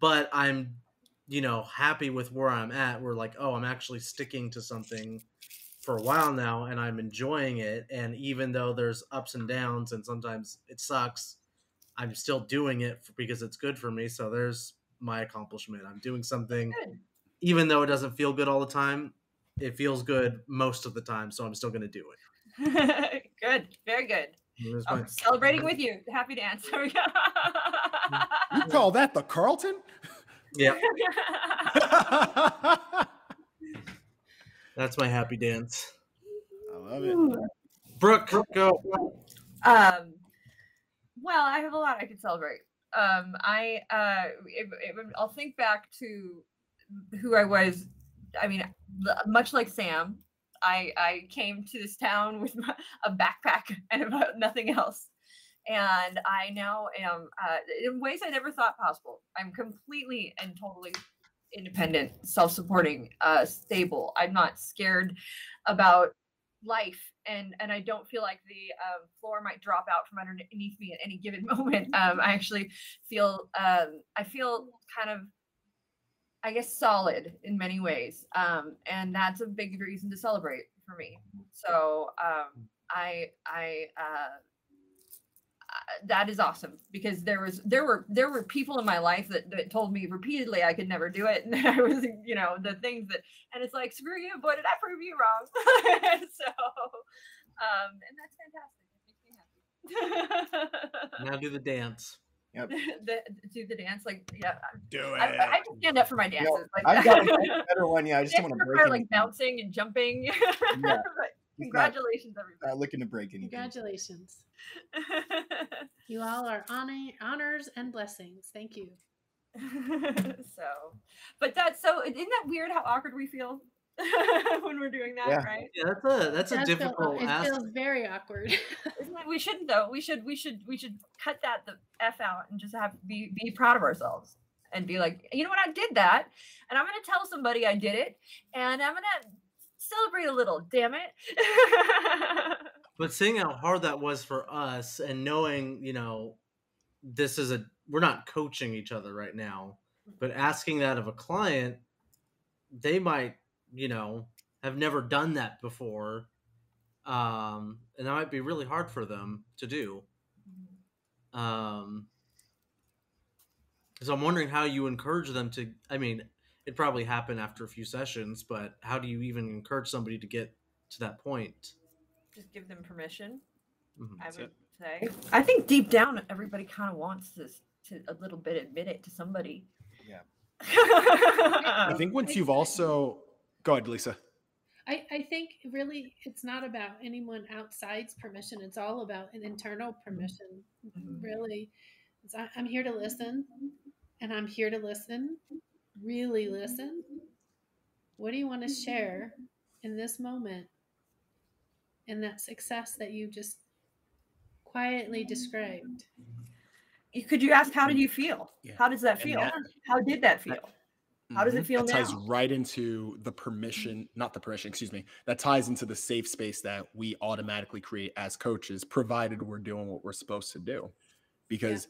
But I'm, you know, happy with where I'm at. We're like, oh, I'm actually sticking to something for a while now and I'm enjoying it. And even though there's ups and downs and sometimes it sucks, I'm still doing it because it's good for me. So there's my accomplishment. I'm doing something, Good. even though it doesn't feel good all the time. It feels good most of the time, so I'm still going to do it. good, very good. And I'm oh, celebrating with you. Happy to answer. you call that the Carlton? Yeah, that's my happy dance. I love it. Brooke, go. Um, well, I have a lot I could celebrate. Um, I uh, it, it, I'll think back to who I was. I mean, much like Sam, I I came to this town with my, a backpack and about nothing else, and I now am uh, in ways I never thought possible. I'm completely and totally independent, self-supporting, uh, stable. I'm not scared about life, and and I don't feel like the um, floor might drop out from underneath me at any given moment. Um, I actually feel um, I feel kind of I guess solid in many ways, um, and that's a big reason to celebrate for me. So um, I I. Uh, uh, that is awesome because there was there were there were people in my life that, that told me repeatedly I could never do it and I was you know the things that and it's like screw you boy did I prove you wrong so um and that's fantastic it makes me happy now do the dance. Yep. the, do the dance like yeah Do I, I, I just stand up for my dances like I've got a better one. Yeah, I just don't want to break like bouncing and jumping Yeah. But He's not- congratulations everybody Not looking to break anything. Congratulations. You all are honor, honors and blessings. Thank you. so, but that's so. Isn't that weird? How awkward we feel when we're doing that, Yeah. right? Yeah, that's a that's a Does feel- difficult it ask. feels very awkward. Isn't that, we shouldn't though. We should. We should. We should cut that the f out and just have be be proud of ourselves and be like, you know what, I did that, and I'm gonna tell somebody I did it, and I'm gonna celebrate a little. Damn it. But seeing how hard that was for us and knowing, you know, this is a we're not coaching each other right now, but asking that of a client, they might, you know, have never done that before. Um, and that might be really hard for them to do. Um, so I'm wondering how you encourage them to. I mean, it probably happened after a few sessions, but how do you even encourage somebody to get to that point? just give them permission. Mhm. I would it. say. I think deep down, everybody kind of wants this to a little bit admit it to somebody. Yeah. I I think once you've also go ahead, Lisa. I, I think really it's not about anyone outside's permission. It's all about an internal permission. Mhm. Really, it's, I, I'm here to listen, and I'm here to listen, really listen. What do you want to share in this moment? And that success that you just quietly described. Could you ask how did you feel? Yeah. How does that feel? that- how did that feel? How does it Mhm. feel that ties right into the permission not the permission excuse me that ties into the safe space that we automatically create as coaches provided we're doing what we're supposed to do because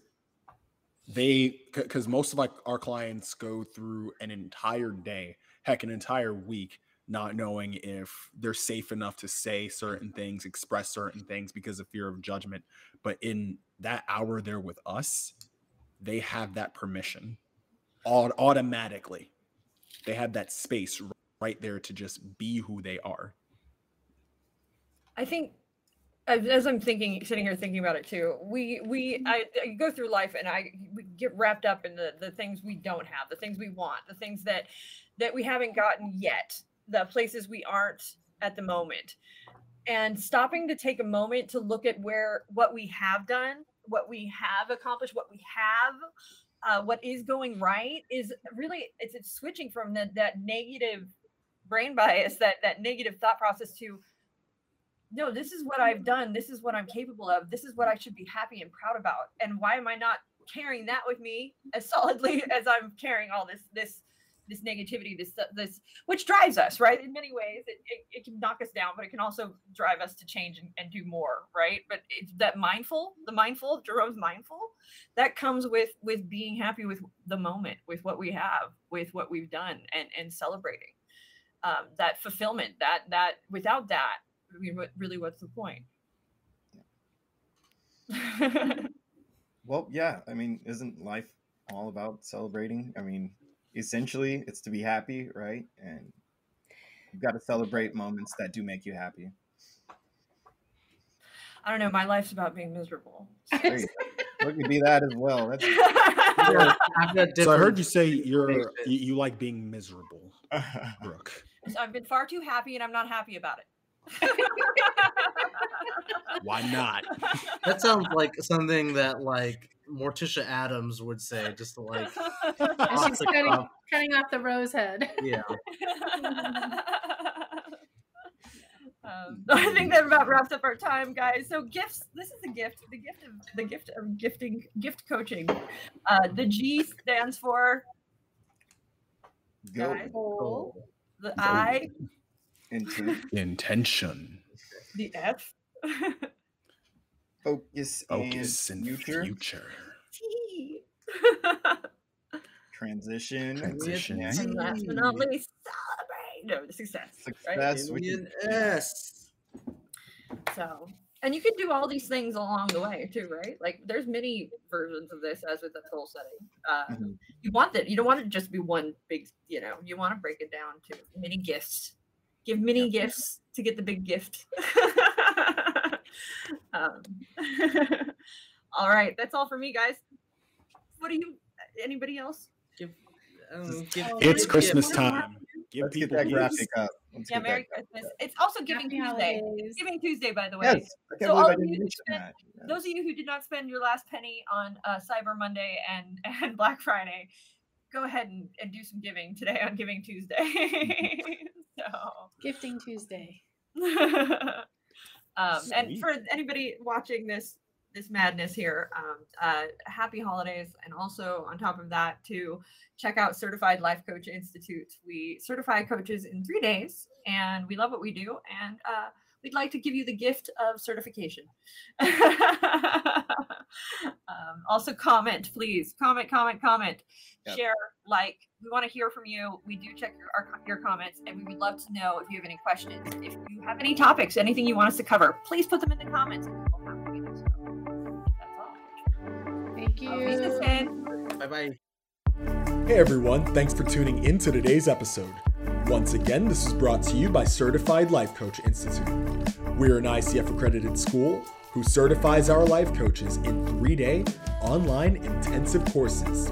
they because most of like our clients go through an entire day heck an entire week not knowing if they're safe enough to say certain things express certain things because of fear of judgment. But in that hour they're with us they have that permission automatically. They have that space right there to just be who they are. I think as, I'm thinking, sitting here thinking about it too, we we I, I go through life and I we get wrapped up in the the things we don't have, the things we want, the things that that we haven't gotten yet, the places we aren't at the moment, and stopping to take a moment to look at where what we have done, what we have accomplished, what we have. Uh, what is going right is really it's, it's switching from that that negative brain bias that that negative thought process to no, this is what I've done. This is what I'm capable of. This is what I should be happy and proud about. And why am I not carrying that with me as solidly as I'm carrying all this this this negativity, this this which drives us, right? In many ways, it, it, it can knock us down, but it can also drive us to change and, and do more, right? But it's that mindful, the mindful, Jerome's mindful, that comes with with being happy with the moment, with what we have, with what we've done, and and celebrating um, that fulfillment. That that without that, I mean, what really, what's the point? Well, yeah. I mean, isn't life all about celebrating? I mean, essentially, it's to be happy, right? And you've got to celebrate moments that do make you happy. I don't know. My life's about being miserable. There you go. Look, be that as well. That's I've so i heard you say you're you, you like being miserable brooke So I've been far too happy, and I'm not happy about it. Why not That sounds like something that like Morticia Addams would say, just to like, she's cutting, love. cutting off the rose head. yeah. Um, I think that about wraps up our time, guys. So gifts. This is a gift. The gift of the gift of gifting, gift coaching. Uh, the G stands for Go Goal. the I, into Intention, the F, focus, focus, and and future, future. T. transition, Transition. Yeah. and last but not least, celebrate. No, the success. Right? success, which Million is S. So, and you can do all these things along the way too, right? Like, there's many versions of this as with the goal setting. Uh, Mhm. You want that. You don't want it to just be one big. You know, you want to break it down to many gifts. Give mini gifts to get the big gift. um, all right, that's all for me, guys. What do you? Anybody else? Give, I give, Oh, It's Yeah. Christmas Yeah. time. Give let's get people that gifts. graphic up. Let's Yeah, Merry that- Christmas. It's also Giving Happy Tuesday. holidays. Giving Tuesday, by the way. Yes, I can't So all I of you didn't who mention spent- that. Yeah. those of you who did not spend your last penny on uh, Cyber Monday and, and Black Friday, go ahead and, and do some giving today on Giving Tuesday. so, Gifting Tuesday. um, and for anybody watching this this madness here, um, uh, happy holidays, and also on top of that, to check out Certified Life Coach Institute. We certify coaches in three days, and we love what we do, and uh, we'd like to give you the gift of certification. um, also, comment, please. Comment, comment, comment. Yep. Share, like. We want to hear from you. We do check your, our, your comments, and we would love to know if you have any questions. If you have any topics, anything you want us to cover, please put them in the comments. and we'll happily. That's all. Thank I'll be this you. bye bye. Hey everyone, thanks for tuning in to today's episode. Once again, this is brought to you by Certified Life Coach Institute. We're an ICF accredited school who certifies our life coaches in three day online intensive courses.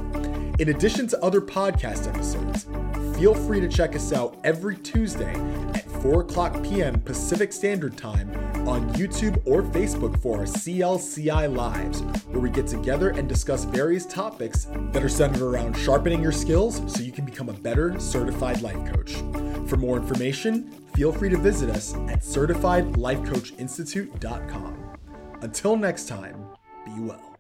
In addition to other podcast episodes, feel free to check us out every Tuesday at 4 o'clock p.m. Pacific Standard Time on YouTube or Facebook for our CLCI Lives, where we get together and discuss various topics that are centered around sharpening your skills so you can become a better certified life coach. For more information, feel free to visit us at certifiedlifecoachinstitute.com. Until next time, be well.